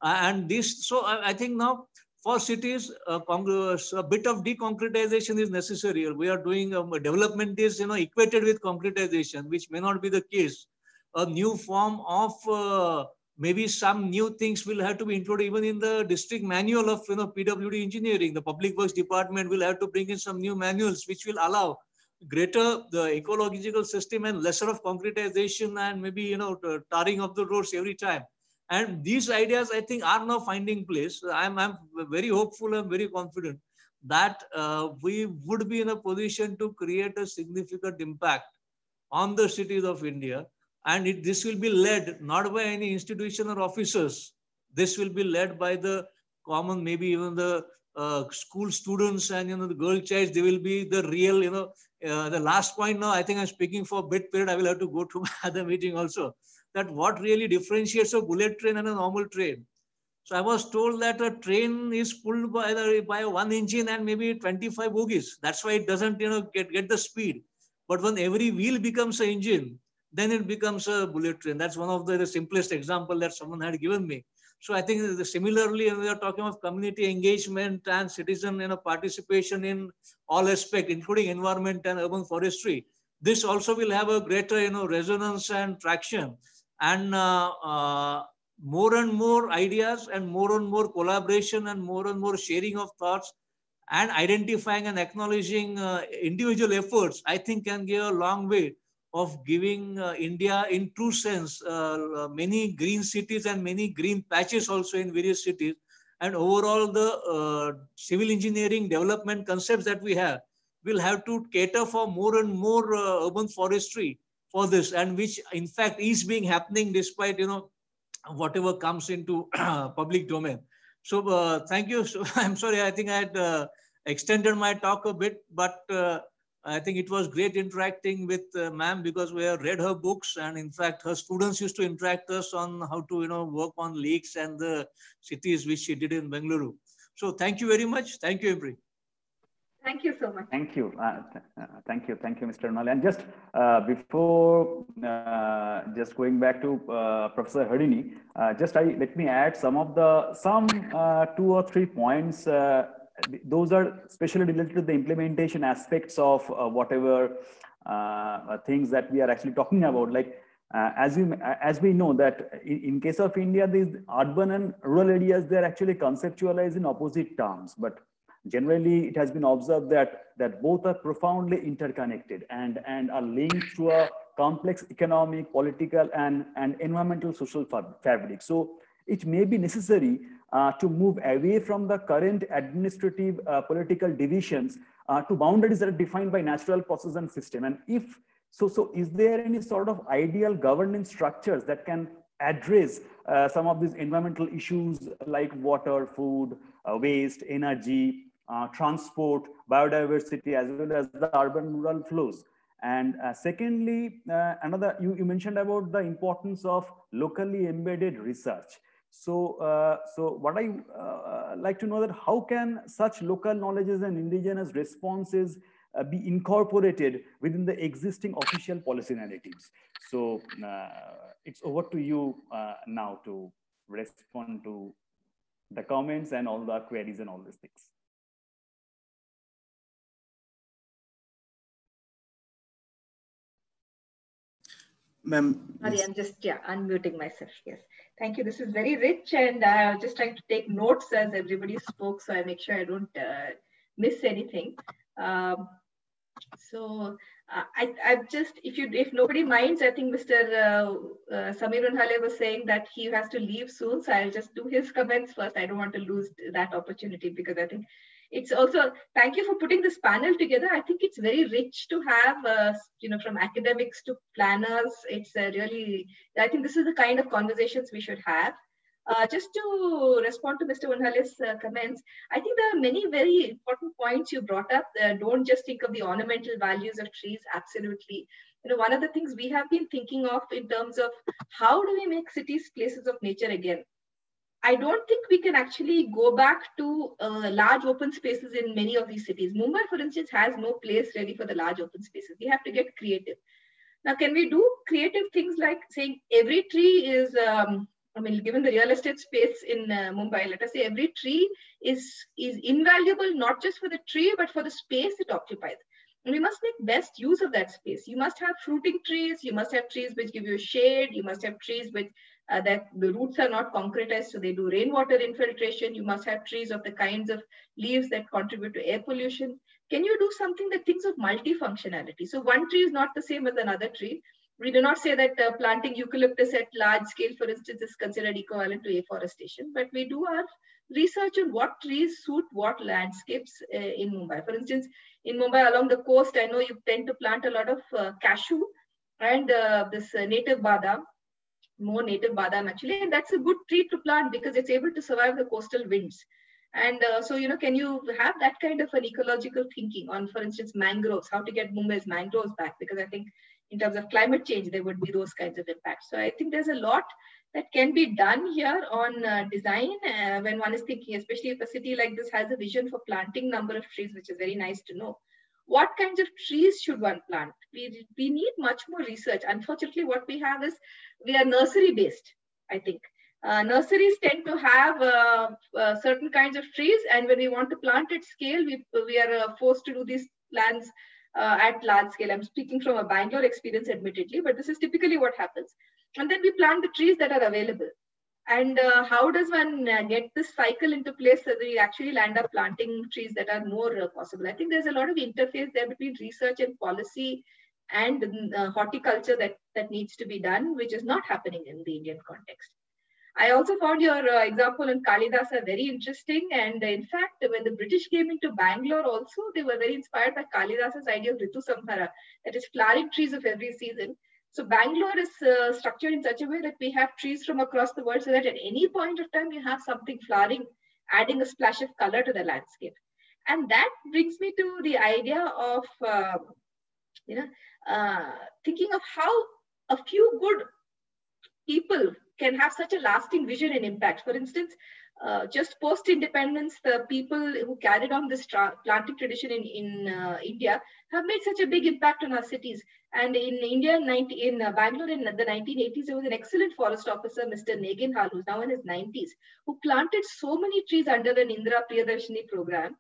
[SPEAKER 9] Uh, and this, so I, I think now for cities, uh, a bit of deconcretization is necessary. We are doing um, development is you know equated with concretization, which may not be the case. A new form of uh, maybe some new things will have to be included even in the district manual of you know PWD engineering. The public works department will have to bring in some new manuals which will allow greater the ecological system and lesser of concretization and maybe you know tarring of the roads every time and these ideas, I think, are now finding place. I'm, I'm very hopeful, I'm very confident that uh, we would be in a position to create a significant impact on the cities of India. And it, this will be led not by any institution or officers. This will be led by the common, maybe even the uh, school students and you know the girl child. They will be the real, you know. Uh, the last point now, I think I'm speaking for a bit period. I will have to go to my other meeting also that what really differentiates a bullet train and a normal train. So I was told that a train is pulled by the by one engine and maybe 25 bogies. That's why it doesn't you know get, get the speed. But when every wheel becomes an engine, then it becomes a bullet train. That's one of the, the simplest example that someone had given me. So I think similarly, we are talking of community engagement and citizen you know, participation in all aspects, including environment and urban forestry. This also will have a greater you know, resonance and traction and uh, uh, more and more ideas and more and more collaboration and more and more sharing of thoughts and identifying and acknowledging uh, individual efforts, I think can go a long way of giving uh, India in true sense uh, many green cities and many green patches also in various cities. And overall the uh, civil engineering development concepts that we have will have to cater for more and more urban forestry for this and which in fact is being happening despite you know whatever comes into public domain. So uh, thank you. So, i'm sorry i think i had uh, extended my talk a bit but uh, i think it was great interacting with uh, ma'am because we have read her books and in fact her students used to interact us on how to you know work on leaks and the cities which she did in bengaluru. So thank you very much. Thank you Impri.
[SPEAKER 5] Thank you so much.
[SPEAKER 3] Thank you. Uh, th uh, thank you. Thank you, Mr. Nal. And just uh, before uh, just going back to uh, Professor Harini, uh, just I, let me add some of the, some two or three points. those are especially related to the implementation aspects of whatever things that we are actually talking about. Like as we as we know that in, in case of India, these urban and rural areas they're actually conceptualized in opposite terms, but Generally, it has been observed that, that both are profoundly interconnected and, and are linked to a complex economic, political, and, and environmental social fabric. So it may be necessary uh, to move away from the current administrative uh, political divisions uh, to boundaries that are defined by natural process and system. And if so, so is there any sort of ideal governance structures that can address uh, some of these environmental issues like water, food, uh, waste, energy, uh, transport, biodiversity, as well as the urban-rural flows. And uh, secondly, uh, another, you, you mentioned about the importance of locally embedded research. So, uh, so what I uh, like to know that how can such local knowledges and indigenous responses uh, be incorporated within the existing official policy narratives? So it's over to you now to respond to the comments and all the queries and all these things.
[SPEAKER 5] Ma'am. Sorry, I'm just yeah unmuting myself. Yes. Thank you. This is very rich, and I was just trying to take notes as everybody spoke, so I make sure I don't uh, miss anything. Um, So uh, I, I just, if you, if nobody minds, I think Mr. Uh, uh, Samir Unhale was saying that he has to leave soon. So I'll just do his comments first. I don't want to lose that opportunity because I think it's also, thank you for putting this panel together. I think it's very rich to have, uh, you know, from academics to planners. It's really, I think this is the kind of conversations we should have. Uh, just to respond to Mr. Unhale's uh, comments, I think there are many very important points you brought up. Uh, don't just think of the ornamental values of trees, absolutely. You know, one of the things we have been thinking of in terms of how do we make cities places of nature again? I don't think we can actually go back to uh, large open spaces in many of these cities. Mumbai, for instance, has no place really for the large open spaces. We have to get creative. Now, can we do creative things like saying every tree is um, I mean, given the real estate space in uh, Mumbai, let us say every tree is, is invaluable, not just for the tree, but for the space it occupies. And we must make best use of that space. You must have fruiting trees. You must have trees which give you shade. You must have trees which uh, that the roots are not concretized, so they do rainwater infiltration. You must have trees of the kinds of leaves that contribute to air pollution. Can you do something that thinks of multifunctionality? So one tree is not the same as another tree we do not say that uh, planting eucalyptus at large scale, for instance, is considered equivalent to afforestation, but we do our research on what trees suit what landscapes uh, in Mumbai. For instance, in Mumbai along the coast, I know you tend to plant a lot of uh, cashew and uh, this native badam, more native badam actually, and that's a good tree to plant because it's able to survive the coastal winds. And uh, so, you know, can you have that kind of an ecological thinking on, for instance, mangroves, how to get Mumbai's mangroves back? Because I think in terms of climate change, there would be those kinds of impacts. So I think there's a lot that can be done here on uh, design uh, when one is thinking, especially if a city like this has a vision for planting number of trees, which is very nice to know. What kinds of trees should one plant? We, we need much more research. Unfortunately, what we have is we are nursery based, I think. Uh, nurseries tend to have uh, uh, certain kinds of trees and when we want to plant at scale, we, we are uh, forced to do these plans uh, at large scale. I'm speaking from a Bangalore experience, admittedly, but this is typically what happens. And then we plant the trees that are available. And uh, how does one uh, get this cycle into place so that we actually land up planting trees that are more uh, possible? I think there's a lot of interface there between research and policy and uh, horticulture that, that needs to be done, which is not happening in the Indian context. I also found your uh, example in Kalidasa very interesting. And in fact, when the British came into Bangalore also, they were very inspired by Kalidasa's idea of Ritu Samhara, that is flowering trees of every season. So Bangalore is uh, structured in such a way that we have trees from across the world so that at any point of time you have something flowering, adding a splash of color to the landscape. And that brings me to the idea of, uh, you know, uh, thinking of how a few good people can have such a lasting vision and impact. For instance, uh, just post independence, the people who carried on this tra- planting tradition in, in uh, India have made such a big impact on our cities. And in India, 90, in uh, Bangalore in the 1980s, there was an excellent forest officer, Mr. Neginhal, who's now in his 90s, who planted so many trees under an Indira Priyadarshini program.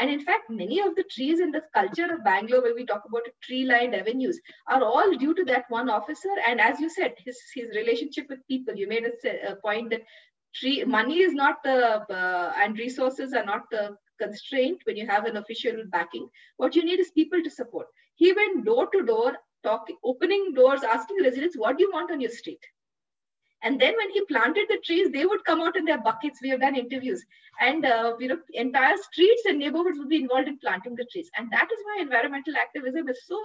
[SPEAKER 5] And in fact, many of the trees in the culture of Bangalore, where we talk about tree-lined avenues, are all due to that one officer. And as you said, his, his relationship with people, you made a, a point that tree money is not the, uh, and resources are not the constraint when you have an official backing. What you need is people to support. He went door to door, talking, opening doors, asking residents, what do you want on your street? And then when he planted the trees, they would come out in their buckets. We have done interviews, and uh, you know, entire streets and neighborhoods would be involved in planting the trees. And that is why environmental activism is so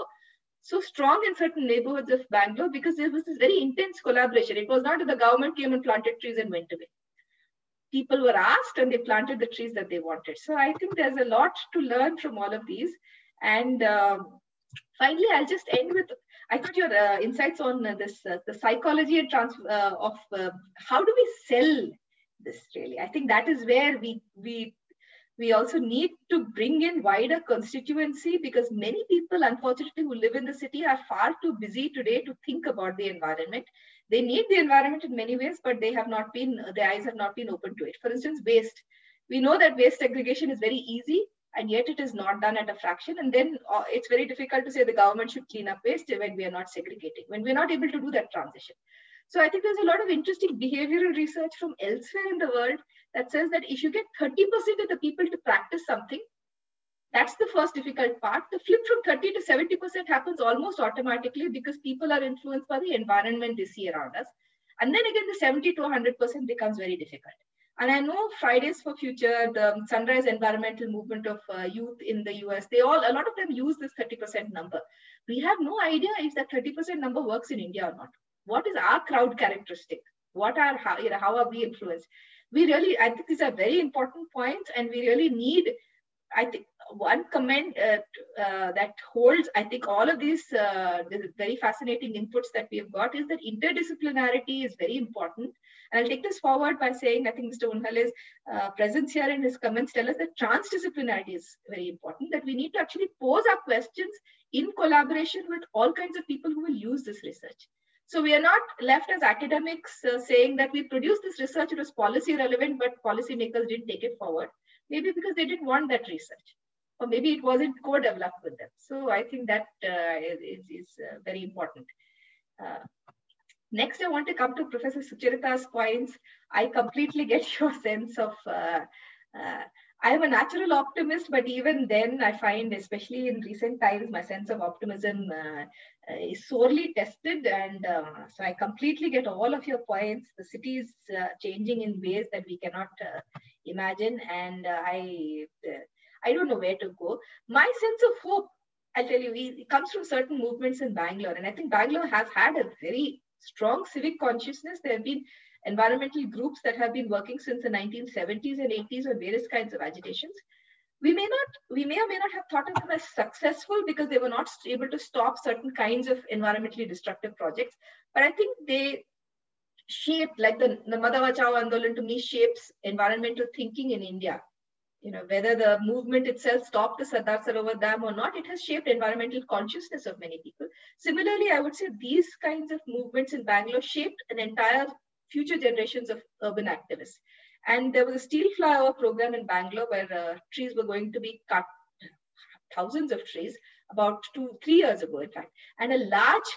[SPEAKER 5] so strong in certain neighborhoods of Bangalore because there was this very intense collaboration. It was not that the government came and planted trees and went away. People were asked and they planted the trees that they wanted. So I think there's a lot to learn from all of these. And um, finally, I'll just end with I thought your uh, insights on uh, this, uh, the psychology and trans uh, of uh, how do we sell this really? I think that is where we we we also need to bring in wider constituency because many people, unfortunately, who live in the city are far too busy today to think about the environment. They need the environment in many ways, but they have not been, their eyes have not been open to it. For instance, waste. We know that waste segregation is very easy and yet it is not done at a fraction. And then uh, it's very difficult to say the government should clean up waste when we are not segregating, when we're not able to do that transition. So I think there's a lot of interesting behavioral research from elsewhere in the world that says that if you get 30% of the people to practice something, That's the first difficult part. The flip from 30 to 70% happens almost automatically because people are influenced by the environment they see around us. And then again, the 70 to 100% becomes very difficult. And I know Fridays for Future, the Sunrise Environmental Movement of uh, youth in the US, they all, a lot of them use this 30% number. We have no idea if that 30% number works in India or not. What is our crowd characteristic? What are, how, you know, how are we influenced? We really, I think these are very important points and we really need, I think one comment uh, uh, that holds, I think, all of these uh, very fascinating inputs that we have got is that interdisciplinarity is very important. And I'll take this forward by saying, I think Mr. Unhale's uh, presence here in his comments tell us that transdisciplinarity is very important, that we need to actually pose our questions in collaboration with all kinds of people who will use this research. So we are not left as academics uh, saying that we produced this research, it was policy relevant, but policymakers didn't take it forward. Maybe because they didn't want that research or maybe it wasn't co-developed with them. So I think that uh, is, is uh, very important. Uh, next, I want to come to Professor Sucharita's points. I completely get your sense of, uh, uh, I am a natural optimist, but even then I find, especially in recent times, my sense of optimism uh, uh is sorely tested. And uh, so I completely get all of your points. The city is uh, changing in ways that we cannot imagine. And I I don't know where to go. My sense of hope, I'll tell you, it comes from certain movements in Bangalore. And I think Bangalore has had a very strong civic consciousness. There have been environmental groups that have been working since the 1970s and 80s on various kinds of agitations. We may not, we may or may not have thought of them as successful because they were not able to stop certain kinds of environmentally destructive projects. But I think they shaped, like the Narmada Bachao Andolan to me shapes environmental thinking in India you know, whether the movement itself stopped the Sardar Sarovar Dam or not, it has shaped environmental consciousness of many people. Similarly, I would say these kinds of movements in Bangalore shaped an entire future generations of urban activists. And there was a steel flyover program in Bangalore where uh, trees were going to be cut, thousands of trees, about two, three years ago, in fact. And a large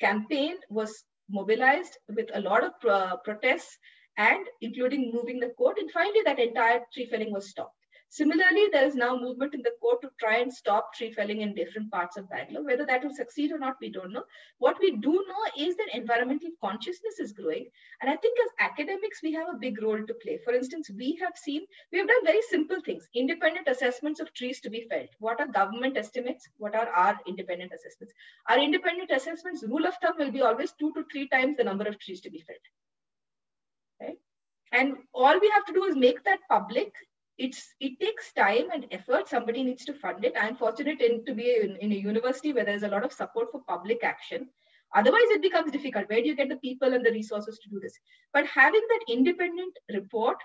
[SPEAKER 5] campaign was mobilized with a lot of uh, protests and including moving the court. And finally, that entire tree felling was stopped. Similarly, there is now movement in the court to try and stop tree felling in different parts of Bangalore. Whether that will succeed or not, we don't know. What we do know is that environmental consciousness is growing. And I think as academics, we have a big role to play. For instance, we have seen, we have done very simple things, independent assessments of trees to be felled. What are government estimates? What are our independent assessments? Our independent assessments, rule of thumb will be always two to three times the number of trees to be felled. Right? And all we have to do is make that public it's it takes time and effort. Somebody needs to fund it. I'm fortunate in, to be in, in, a university where there's a lot of support for public action. Otherwise it becomes difficult. Where do you get the people and the resources to do this? But having that independent report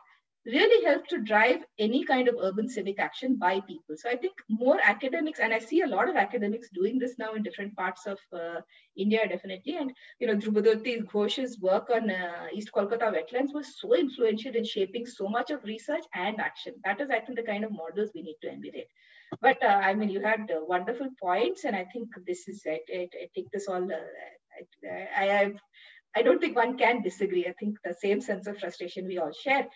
[SPEAKER 5] really help to drive any kind of urban civic action by people. So I think more academics, and I see a lot of academics doing this now in different parts of uh, India, definitely. And you know, Dhrubajyoti Ghosh's work on uh, East Kolkata wetlands was so influential in shaping so much of research and action. That is, I think, the kind of models we need to emulate. But uh, I mean, you had uh, wonderful points, and I think this is I, I, I take this all. Uh, I, I, I don't think one can disagree. I think the same sense of frustration we all share.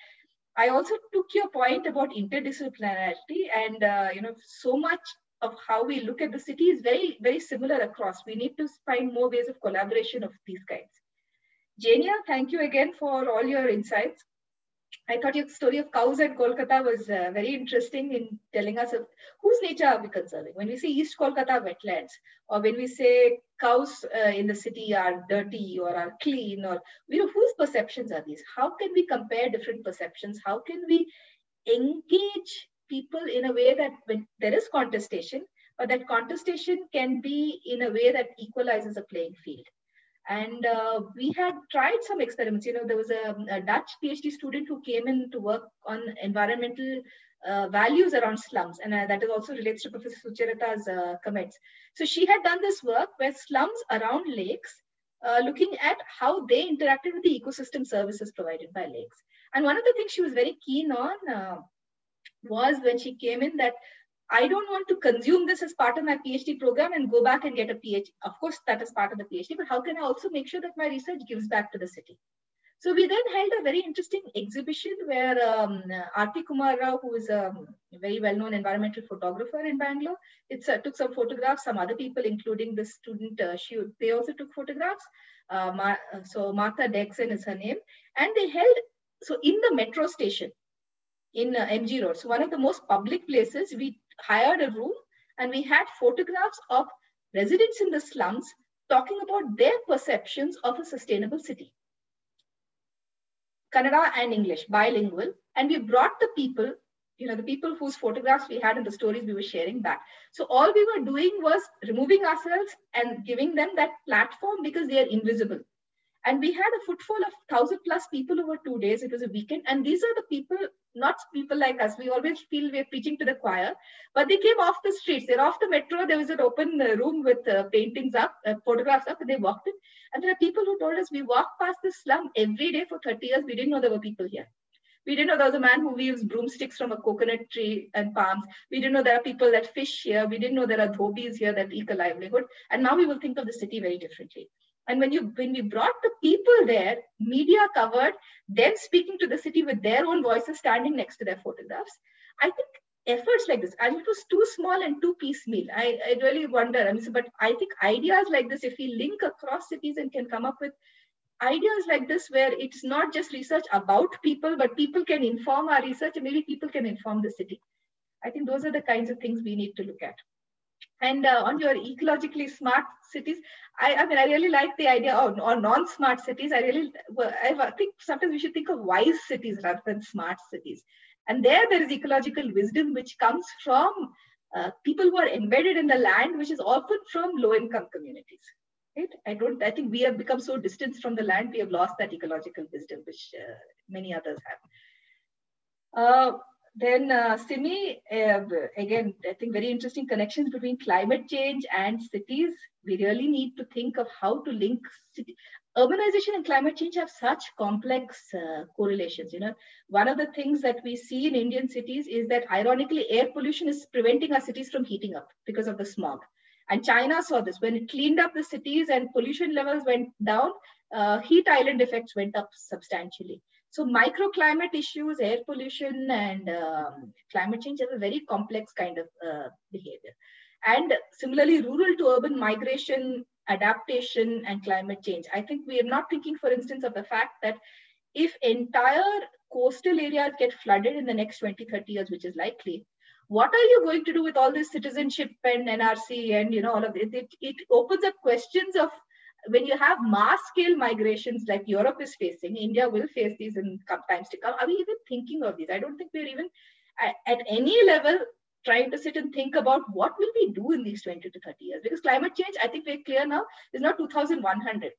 [SPEAKER 5] I also took your point about interdisciplinarity and, uh, you know, so much of how we look at the city is very, very similar across. We need to find more ways of collaboration of these kinds. Jenia, thank you again for all your insights. I thought your story of cows at Kolkata was uh, very interesting in telling us of whose nature are we conserving. When we say East Kolkata wetlands, or when we say cows uh, in the city are dirty or are clean, or you know whose perceptions are these? How can we compare different perceptions? How can we engage people in a way that when there is contestation, but that contestation can be in a way that equalizes a playing field. And uh, we had tried some experiments. You know, there was a, a, Dutch PhD student who came in to work on environmental uh, values around slums. And uh, that is also relates to Professor Sucharita's uh, comments. So she had done this work where slums around lakes, uh, looking at how they interacted with the ecosystem services provided by lakes. And one of the things she was very keen on uh, was when she came in that I don't want to consume this as part of my PhD program and go back and get a PhD. Of course, that is part of the PhD, but how can I also make sure that my research gives back to the city? So we then held a very interesting exhibition where um, Arati Kumar Rao, who is a very well-known environmental photographer in Bangalore, it uh, took some photographs. Some other people, including the student, uh, she, they also took photographs. Uh, Ma so Marthe Derkzen is her name. And they held, so in the metro station in uh, MG Road, so one of the most public places, we hired a room and we had photographs of residents in the slums talking about their perceptions of a sustainable city. Kannada and English, bilingual. And we brought the people, you know, the people whose photographs we had and the stories we were sharing back. So all we were doing was removing ourselves and giving them that platform because they are invisible. And we had a footfall of 1,000 plus people over two days. It was a weekend. And these are the people, not people like us. We always feel we're preaching to the choir, but they came off the streets. They're off the metro. There was an open uh, room with uh, paintings up, uh, photographs up, and they walked in. And there are people who told us we walked past this slum every day for 30 years. We didn't know there were people here. We didn't know there was a man who weaves broomsticks from a coconut tree and palms. We didn't know there are people that fish here. We didn't know there are dhobis here that eke a livelihood. And now we will think of the city very differently. And when you when we brought the people there, media covered them speaking to the city with their own voices standing next to their photographs. I think efforts like this, and it was too small and too piecemeal. I, I really wonder. I mean, but I think ideas like this, if we link across cities and can come up with ideas like this, where it's not just research about people, but people can inform our research, and maybe people can inform the city. I think those are the kinds of things we need to look at. And uh, on your ecologically smart cities, I, I, mean, I really like the idea of or non-smart cities. I really, I think sometimes we should think of wise cities rather than smart cities. And there, there is ecological wisdom which comes from uh, people who are embedded in the land, which is often from low-income communities. Right? I don't. I think we have become so distant from the land, we have lost that ecological wisdom, which uh, many others have. Then uh, Simi, uh, again, I think very interesting connections between climate change and cities. We really need to think of how to link city. Urbanization and climate change have such complex uh, correlations. You know, one of the things that we see in Indian cities is that ironically, air pollution is preventing our cities from heating up because of the smog. And China saw this when it cleaned up the cities and pollution levels went down, uh, heat island effects went up substantially. So microclimate issues, air pollution and um, climate change have a very complex kind of uh, behavior. And similarly, rural to urban migration, adaptation and climate change. I think we are not thinking, for instance, of the fact that if entire coastal areas get flooded in the next 20, 30 years, which is likely, what are you going to do with all this citizenship and NRC and you know all of it? It, it opens up questions of when you have mass scale migrations like Europe is facing, India will face these in times to come. Are we even thinking of these? I don't think we're even at, any level trying to sit and think about what will we do in these 20 to 30 years? Because climate change i think we're clear now is not 2100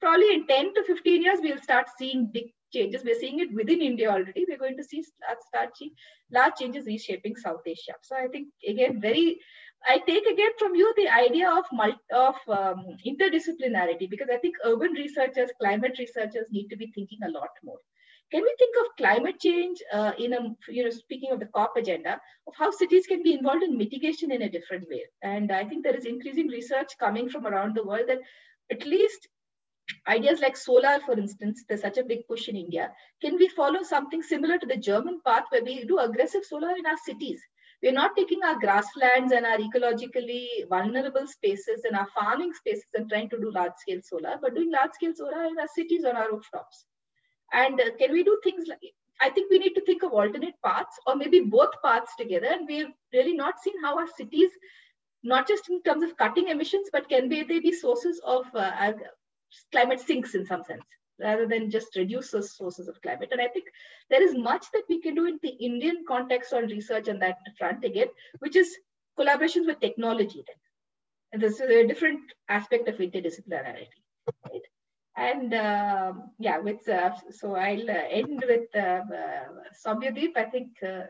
[SPEAKER 5] probably in 10 to 15 years we'll start seeing big changes. We're seeing it within india already. We're going to see start, start large changes reshaping south asia. So i think again very I take again from you the idea of of um, interdisciplinarity because I think urban researchers, climate researchers need to be thinking a lot more. Can we think of climate change uh, in a, you know, speaking of the COP agenda, of how cities can be involved in mitigation in a different way? And I think there is increasing research coming from around the world that at least ideas like solar, for instance, there's such a big push in India. Can we follow something similar to the German path where we do aggressive solar in our cities? We're not taking our grasslands and our ecologically vulnerable spaces and our farming spaces and trying to do large scale solar, but doing large scale solar in our cities on our rooftops. And uh, can we do things like, I think we need to think of alternate paths or maybe both paths together. And we've really not seen how our cities, not just in terms of cutting emissions, but can they be sources of uh, climate sinks in some sense? Rather than just reduce the sources of climate. And I think there is much that we can do in the Indian context on research on that front again, which is collaborations with technology. Then. And this is a different aspect of interdisciplinarity. Right? And um, yeah, with uh, so I'll uh, end with uh, uh, Soumyadip. I think uh,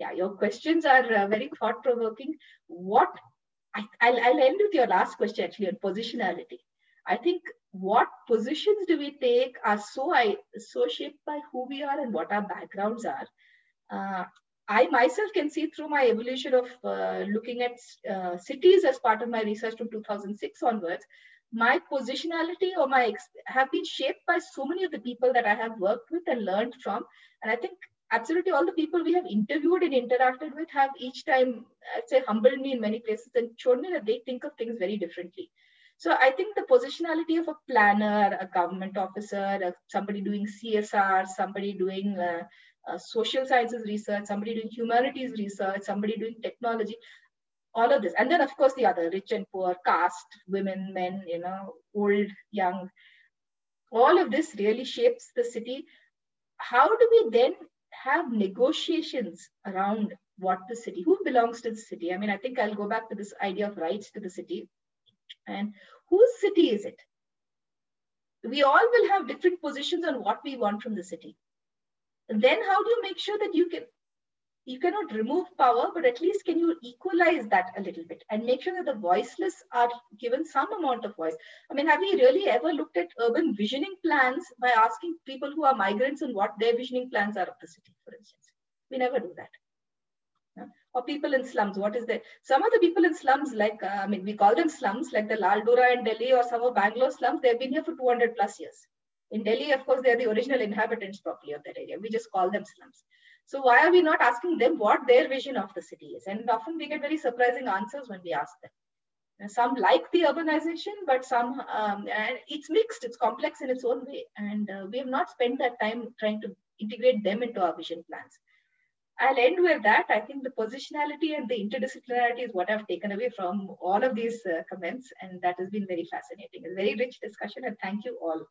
[SPEAKER 5] yeah, your questions are uh, very thought provoking. What I, I'll, I'll end with your last question actually on positionality. I think what positions do we take are so I so shaped by who we are and what our backgrounds are. Uh, I myself can see through my evolution of uh, looking at uh, cities as part of my research from 2006 onwards, my positionality or my have been shaped by so many of the people that I have worked with and learned from. And I think absolutely all the people we have interviewed and interacted with have each time, I'd say, humbled me in many places and showed me that they think of things very differently. So I think the positionality of a planner, a government officer, somebody doing CSR, somebody doing uh, uh, social sciences research, somebody doing humanities research, somebody doing technology, all of this. And then, of course, the other rich and poor, caste, women, men, you know, old, young. All of this really shapes the city. How do we then have negotiations around what the city, who belongs to the city? I mean, I think I'll go back to this idea of rights to the city. And whose city is it? We all will have different positions on what we want from the city. Then how do you make sure that you can you cannot remove power, but at least can you equalize that a little bit and make sure that the voiceless are given some amount of voice? I mean, have we really ever looked at urban visioning plans by asking people who are migrants and what their visioning plans are of the city, for instance? We never do that or people in slums. What is there? Some of the people in slums, like, uh, I mean, we call them slums, like the Lal Dora in Delhi or some of Bangalore slums, they've been here for 200 plus years. In Delhi, of course, they're the original inhabitants probably of that area. We just call them slums. So why are we not asking them what their vision of the city is? And often we get very surprising answers when we ask them. some like the urbanization, but some, um, and it's mixed, it's complex in its own way. And uh, we have not spent that time trying to integrate them into our vision plans. I'll end with that. I think the positionality and the interdisciplinarity is what I've taken away from all of these uh, comments, and that has been very fascinating. A very rich discussion, and thank you all.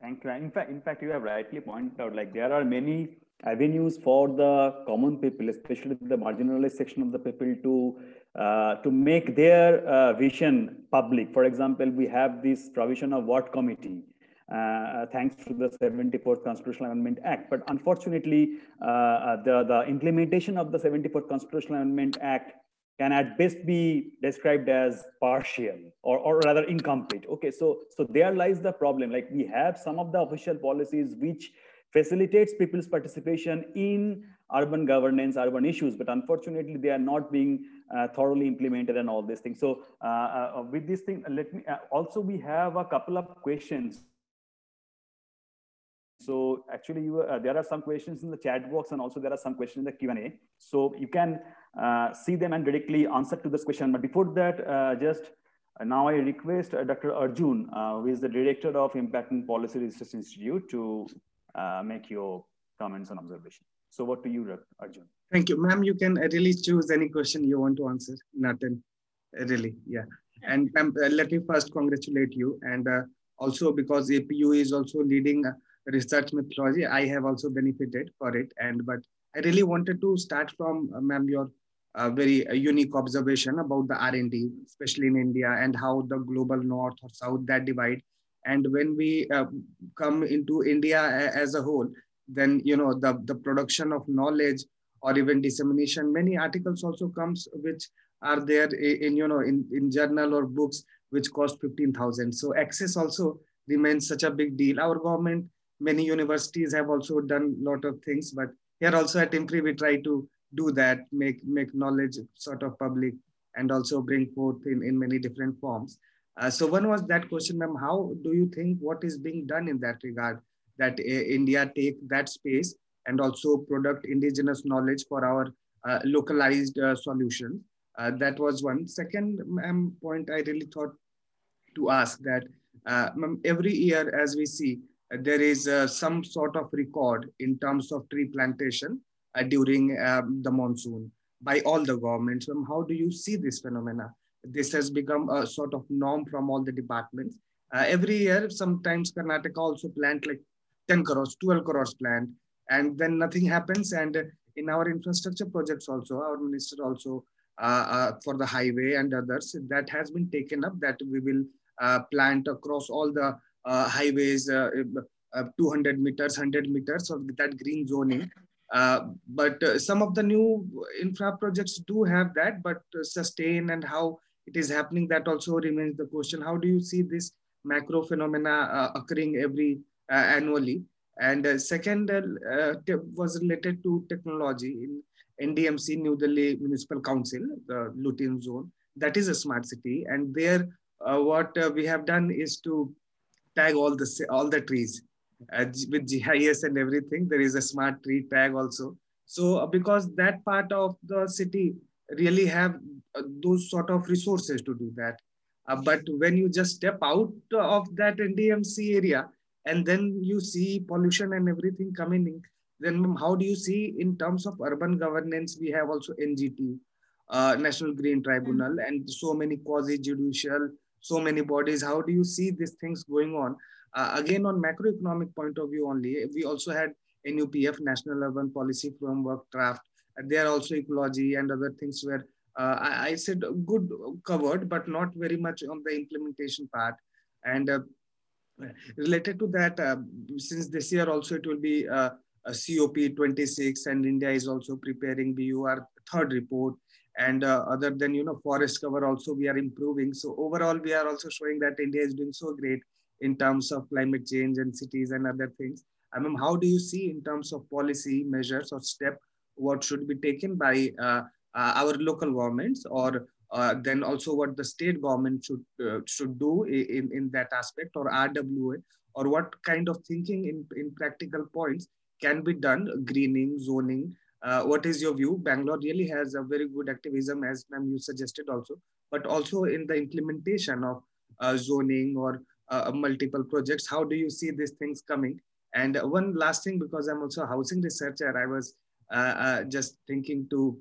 [SPEAKER 3] Thank you. In fact, in fact, you have rightly pointed out like there are many avenues for the common people, especially the marginalized section of the people, to uh, to make their uh, vision public. For example, we have this provision of ward committee uh, thanks to the 74th Constitutional Amendment Act. But unfortunately, uh, uh, the, the implementation of the 74th Constitutional Amendment Act can at best be described as partial or, or rather incomplete. Okay, so, so there lies the problem. Like we have some of the official policies which facilitates people's participation in urban governance, urban issues, but unfortunately they are not being uh, thoroughly implemented and all these things. So uh, uh, with this thing, let me, also we have a couple of questions so actually, you, uh, there are some questions in the chat box and also there are some questions in the Q&A. So you can uh, see them and directly answer to this question. But before that, uh, just uh, now I request uh, Dr. Arjun, uh, who is the Director of Impact and Policy Research Institute to make your comments and observation. So what do you, Arjun?
[SPEAKER 10] Thank you, ma'am. You can really choose any question you want to answer. Nothing, really, yeah. And ma'am, let me first congratulate you. And also because APU is also leading research methodology, I have also benefited for it. And but I really wanted to start from, uh, ma'am, your uh, very uh, unique observation about the R&D, especially in India, and how the global north or south that divide. And when we uh, come into India as a whole, then you know the the production of knowledge or even dissemination. Many articles also comes which are there in, you know in in journal or books which cost fifteen thousand. So access also remains such a big deal. Our government many universities have also done a lot of things, but here also at IMPRI, we try to do that, make, make knowledge sort of public and also bring forth in, in many different forms. Uh, so one was that question, ma'am, how do you think what is being done in that regard that uh, India take that space and also product indigenous knowledge for our uh, localized uh, solutions? Uh, that was one second point I really thought to ask that uh, every year as we see, there is uh, some sort of record in terms of tree plantation uh, during um, the monsoon by all the governments. Um, how do you see this phenomena? This has become a sort of norm from all the departments. Uh, every year, sometimes Karnataka also plant like 10 crores, 12 crores plant, and then nothing happens. And in our infrastructure projects also, our minister also uh, uh, for the highway and others, that has been taken up that we will uh, plant across all the highways, uh, uh, 200 meters, 100 meters of that green zoning. but some of the new infra projects do have that, but sustain and how it is happening, that also remains the question. How do you see this macro phenomena occurring every annually? And uh, second uh, was related to technology in NDMC, New Delhi Municipal Council, the Lutyens Zone. That is a smart city. And there uh, what uh, we have done is to tag all the all the trees uh, with GIS and everything. There is a smart tree tag also. So uh, because that part of the city really have uh, those sort of resources to do that. Uh, but when you just step out of that NDMC area and then you see pollution and everything coming in, then how do you see in terms of urban governance, we have also NGT, uh, National Green Tribunal, mm -hmm. and so many quasi-judicial, so many bodies. How do you see these things going on? Uh, again, on macroeconomic point of view only, we also had NUPF, National Urban Policy Framework draft. There also ecology and other things were, uh, I, I, said, good covered, but not very much on the implementation part. And uh, related to that, uh, since this year also it will be uh, a COP26 and India is also preparing BUR third report. And uh, other than, you know, forest cover also we are improving. So overall, we are also showing that India is doing so great in terms of climate change and cities and other things. I mean, how do you see in terms of policy measures or step what should be taken by uh, uh, our local governments or uh, then also what the state government should uh, should do in, in that aspect or RWA or what kind of thinking in, in practical points can be done, greening, zoning. Uh, what is your view? Bangalore really has a very good activism as ma'am you suggested also, but also in the implementation of uh, zoning or uh, multiple projects. How do you see these things coming? And one last thing, because I'm also a housing researcher, I was uh, uh, just thinking to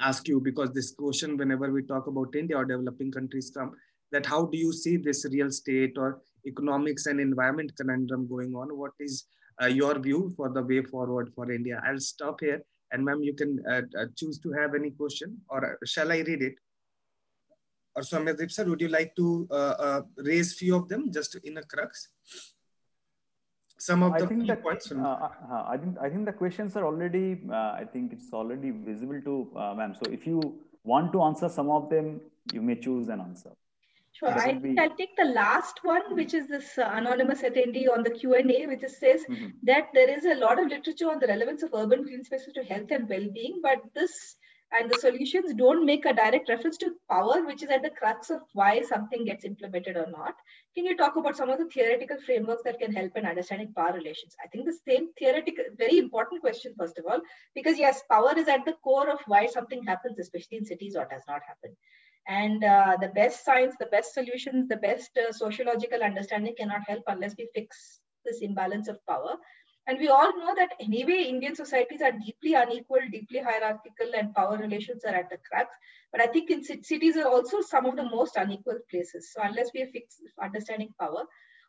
[SPEAKER 10] ask you, because this question, whenever we talk about India or developing countries come, that how do you see this real estate or economics and environment conundrum going on? What is uh, your view for the way forward for India? I'll stop here. And ma'am, you can uh, uh, choose to have any question or shall I read it? or Soumyadip sir, would you like to uh, uh, raise few of them just in a crux? Some of
[SPEAKER 3] I
[SPEAKER 10] the
[SPEAKER 3] think
[SPEAKER 10] that, points.
[SPEAKER 3] From... Uh, uh, I think I think the questions are already. Uh, I think it's already visible to uh, ma'am. So if you want to answer some of them, you may choose an answer.
[SPEAKER 5] Sure. I think. I'll take the last one, which is this uh, anonymous attendee on the Q&A, which says mm -hmm. that there is a lot of literature on the relevance of urban green spaces to health and well-being, but this and the solutions don't make a direct reference to power, which is at the crux of why something gets implemented or not. Can you talk about some of the theoretical frameworks that can help in understanding power relations? I think the same theoretical, very important question, first of all, because yes, power is at the core of why something happens, especially in cities or does not happen. And uh, the best science, the best solutions, the best uh, sociological understanding cannot help unless we fix this imbalance of power. And we all know that anyway, Indian societies are deeply unequal, deeply hierarchical, and power relations are at the crux. But I think in cities are also some of the most unequal places. So unless we fix understanding power,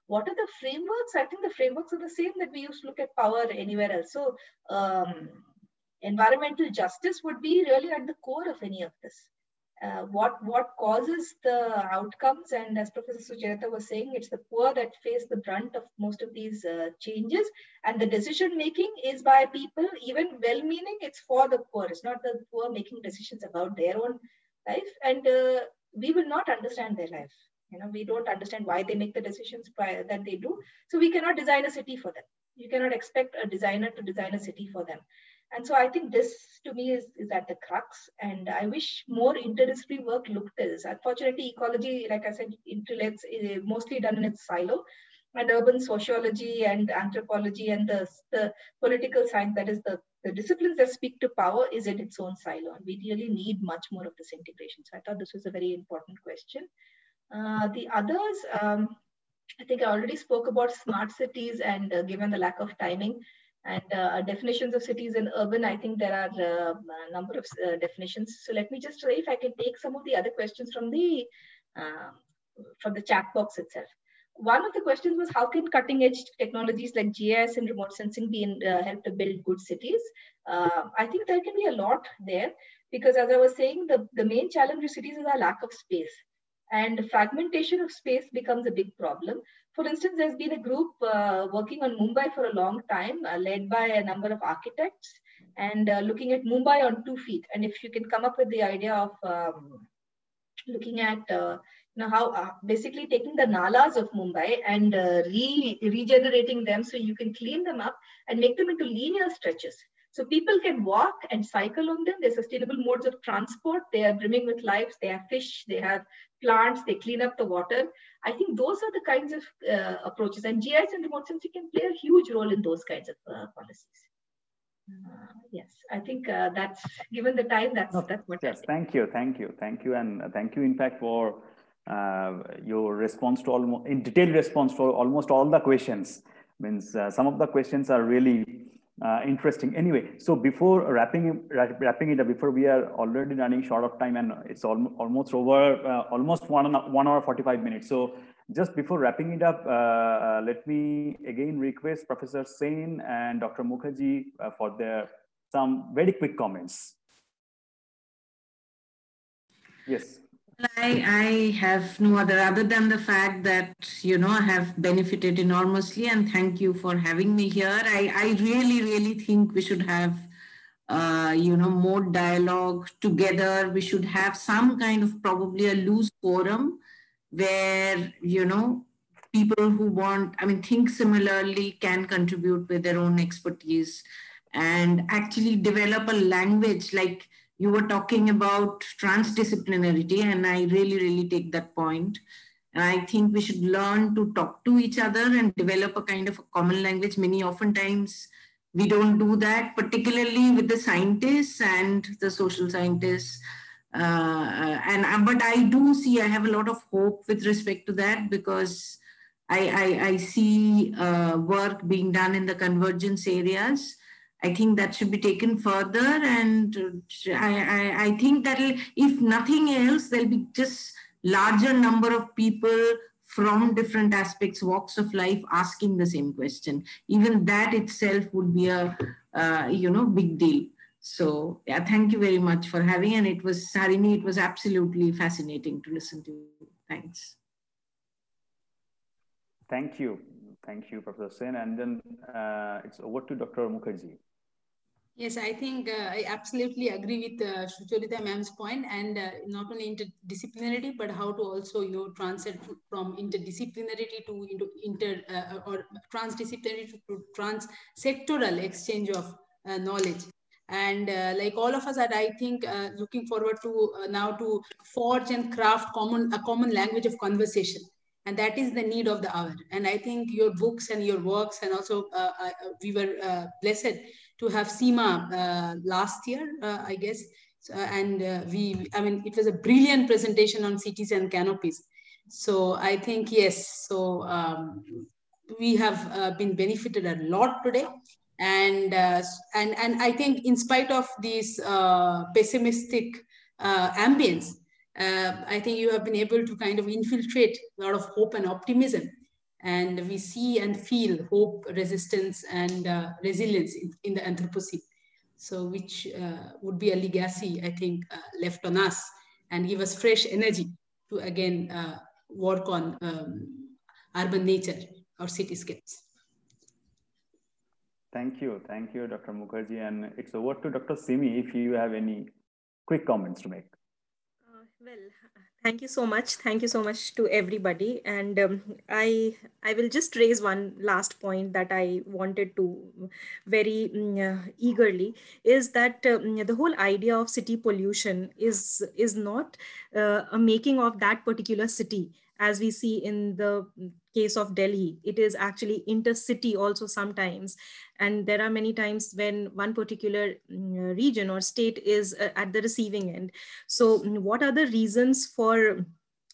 [SPEAKER 5] what are the frameworks? I think the frameworks are the same that we used to look at power anywhere else. So um, environmental justice would be really at the core of any of this uh, what what causes the outcomes and as professor sujata was saying it's the poor that face the brunt of most of these uh, changes and the decision making is by people even well meaning it's for the poor it's not the poor making decisions about their own life and uh, we will not understand their life you know we don't understand why they make the decisions that they do so we cannot design a city for them you cannot expect a designer to design a city for them and so I think this to me is, is at the crux. And I wish more interdisciplinary work looked at this. Unfortunately, ecology, like I said, interlates is mostly done in its silo. And urban sociology and anthropology and the, the political science, that is the, the disciplines that speak to power, is in its own silo. And we really need much more of this integration. So I thought this was a very important question. Uh, the others, um, I think I already spoke about smart cities and uh, given the lack of timing, and uh, definitions of cities and urban, I think there are uh, a number of uh, definitions. So let me just try if I can take some of the other questions from the um, from the chat box itself. One of the questions was how can cutting edge technologies like GIS and remote sensing be in, uh, help to build good cities? Uh, I think there can be a lot there because as I was saying, the, the main challenge with cities is a lack of space and fragmentation of space becomes a big problem. For instance, there's been a group uh, working on Mumbai for a long time, uh, led by a number of architects, and uh, looking at Mumbai on two feet. And if you can come up with the idea of um, looking at uh, you know how uh, basically taking the nalas of Mumbai and uh, re regenerating them so you can clean them up and make them into linear stretches. So people can walk and cycle on them. They're sustainable modes of transport. They are brimming with lives. They have fish. They have plants. They clean up the water. I think those are the kinds of uh, approaches. And GIS and remote sensing can play a huge role in those kinds of uh, policies. Uh, yes, I think uh, that's given the time. That's that's what.
[SPEAKER 3] Yes, thank you, thank you, thank you, and thank you. In fact, for uh, your response to almost in detailed response to almost all the questions. Means uh, some of the questions are really uh, interesting. Anyway, so before wrapping wrapping it up, before we are already running short of time and it's al almost over uh, almost one one hour forty five minutes. So just before wrapping it up, uh, uh, let me again request Professor Sen and Dr. Mukherjee uh, for their some very quick comments. Yes.
[SPEAKER 6] I, I have no other other than the fact that you know I have benefited enormously and thank you for having me here. I, I really really think we should have uh, you know more dialogue together. We should have some kind of probably a loose forum where you know people who want I mean think similarly can contribute with their own expertise and actually develop a language like you were talking about transdisciplinarity, and I really, really take that point. And I think we should learn to talk to each other and develop a kind of a common language. Many oftentimes we don't do that, particularly with the scientists and the social scientists. Uh, and uh, but I do see I have a lot of hope with respect to that because I, I, I see uh, work being done in the convergence areas I think that should be taken further. And I, I, I think that if nothing else, there'll be just larger number of people from different aspects, walks of life, asking the same question. Even that itself would be a, uh, you know, big deal. So yeah, thank you very much for having. And it was, Sarini, it was absolutely fascinating to listen to. You. Thanks.
[SPEAKER 3] Thank you. Thank you, Professor Sen. And then uh, it's over to Dr. Mukherjee.
[SPEAKER 7] Yes, I think uh, I absolutely agree with uh, Sucharita ma'am's point, and uh, not only interdisciplinarity, but how to also you know transit from interdisciplinarity to into inter uh, or transdisciplinary to, to trans-sectoral exchange of uh, knowledge. And uh, like all of us, are, I think uh, looking forward to now to forge and craft common a common language of conversation and that is the need of the hour and i think your books and your works and also uh, uh, we were uh, blessed to have SEMA uh, last year, uh, I guess. So, and uh, we, I mean, it was a brilliant presentation on cities and canopies. So I think, yes, so um, we have been benefited a lot today. And, and, and I think in spite of these pessimistic ambience, uh, I think you have been able to kind of infiltrate a lot of hope and optimism and we see and feel hope, resistance, and uh, resilience in, in, the Anthropocene. So, which uh, would be a legacy, I think, uh, left on us and give us fresh energy to again uh, work on um, urban nature or cityscapes.
[SPEAKER 3] Thank you. Thank you, Dr. Mukherjee. And it's over to Dr. Simi if you have any quick comments to make.
[SPEAKER 8] Uh, well, Thank you so much. Thank you so much to everybody. And um, I I will just raise one last point that I wanted to very mm, uh, eagerly is that um, the whole idea of city pollution is is not uh, a making of that particular city as we see in the case of Delhi, it is actually intercity also sometimes. And there are many times when one particular mm, region or state is uh, at the receiving end. So, mm, what are the reasons for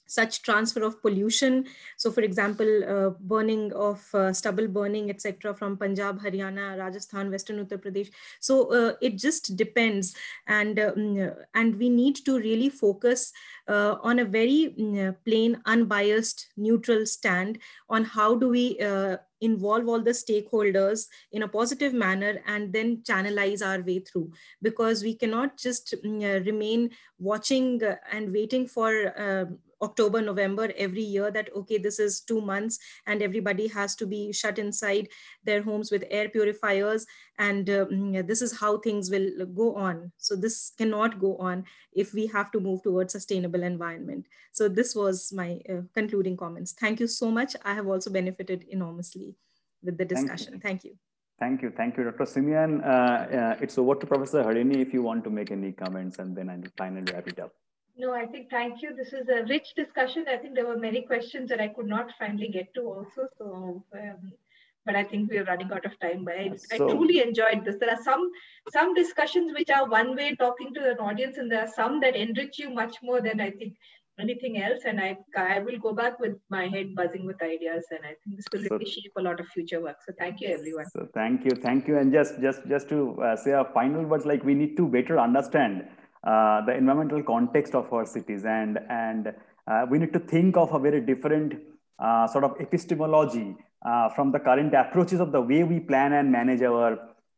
[SPEAKER 8] such transfer of pollution. So for example, uh, burning of uh, stubble burning, etc. from Punjab, Haryana, Rajasthan, Western Uttar Pradesh. So uh, it just depends. And, um, and we need to really focus uh, on a very um, plain, unbiased, neutral stand on how do we uh, involve all the stakeholders in a positive manner and then channelize our way through because we cannot just uh, remain watching and waiting for uh, October, November every year that, okay, this is two months and everybody has to be shut inside their homes with air purifiers. And um, this is how things will go on. So this cannot go on if we have to move towards sustainable environment. So this was my uh, concluding comments. Thank you so much. I have also benefited enormously with the discussion. Thank you. Thank you.
[SPEAKER 3] Thank you. Thank you, Dr. Simeon. Uh, uh, it's over to Professor Harini if you want to make any comments and then I'll finally wrap it up.
[SPEAKER 5] No, I think thank you. This is a rich discussion. I think there were many questions that I could not finally get to also. So, um, but I think we're running out of time. But I, so, I truly enjoyed this. There are some some discussions which are one way talking to an audience, and there are some that enrich you much more than I think anything else. And I I will go back with my head buzzing with ideas, and I think this will really so, shape a lot of future work. So thank you, everyone.
[SPEAKER 3] So thank you, thank you, and just just just to uh, say a final words, like we need to better understand uh, the environmental context of our cities, and and uh, we need to think of a very different uh, sort of epistemology uh, from the current approaches of the way we plan and manage our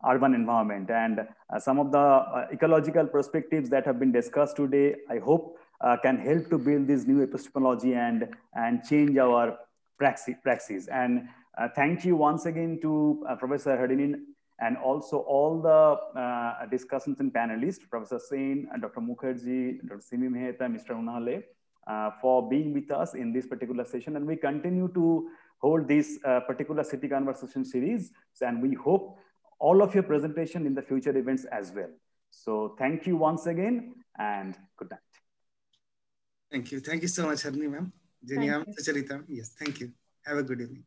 [SPEAKER 3] urban environment. And uh, some of the ecological perspectives that have been discussed today, I hope can help to build this new epistemology and, and change our praxis. And uh, thank you once again to Professor Harini and also all the uh, discussants and panelists, Professor Sen, Dr. Mukherjee, Dr. Simi Mehta, Mr. Unhale, uh, for being with us in this particular session. And we continue to hold this uh, particular city conversation series. And we hope all of your presentation in the future events as well. So thank you once again and good night.
[SPEAKER 10] Thank you. Thank you so much, Harini ma'am. Jenia ma'am, Sucharita. Yes, thank you. Have a good evening.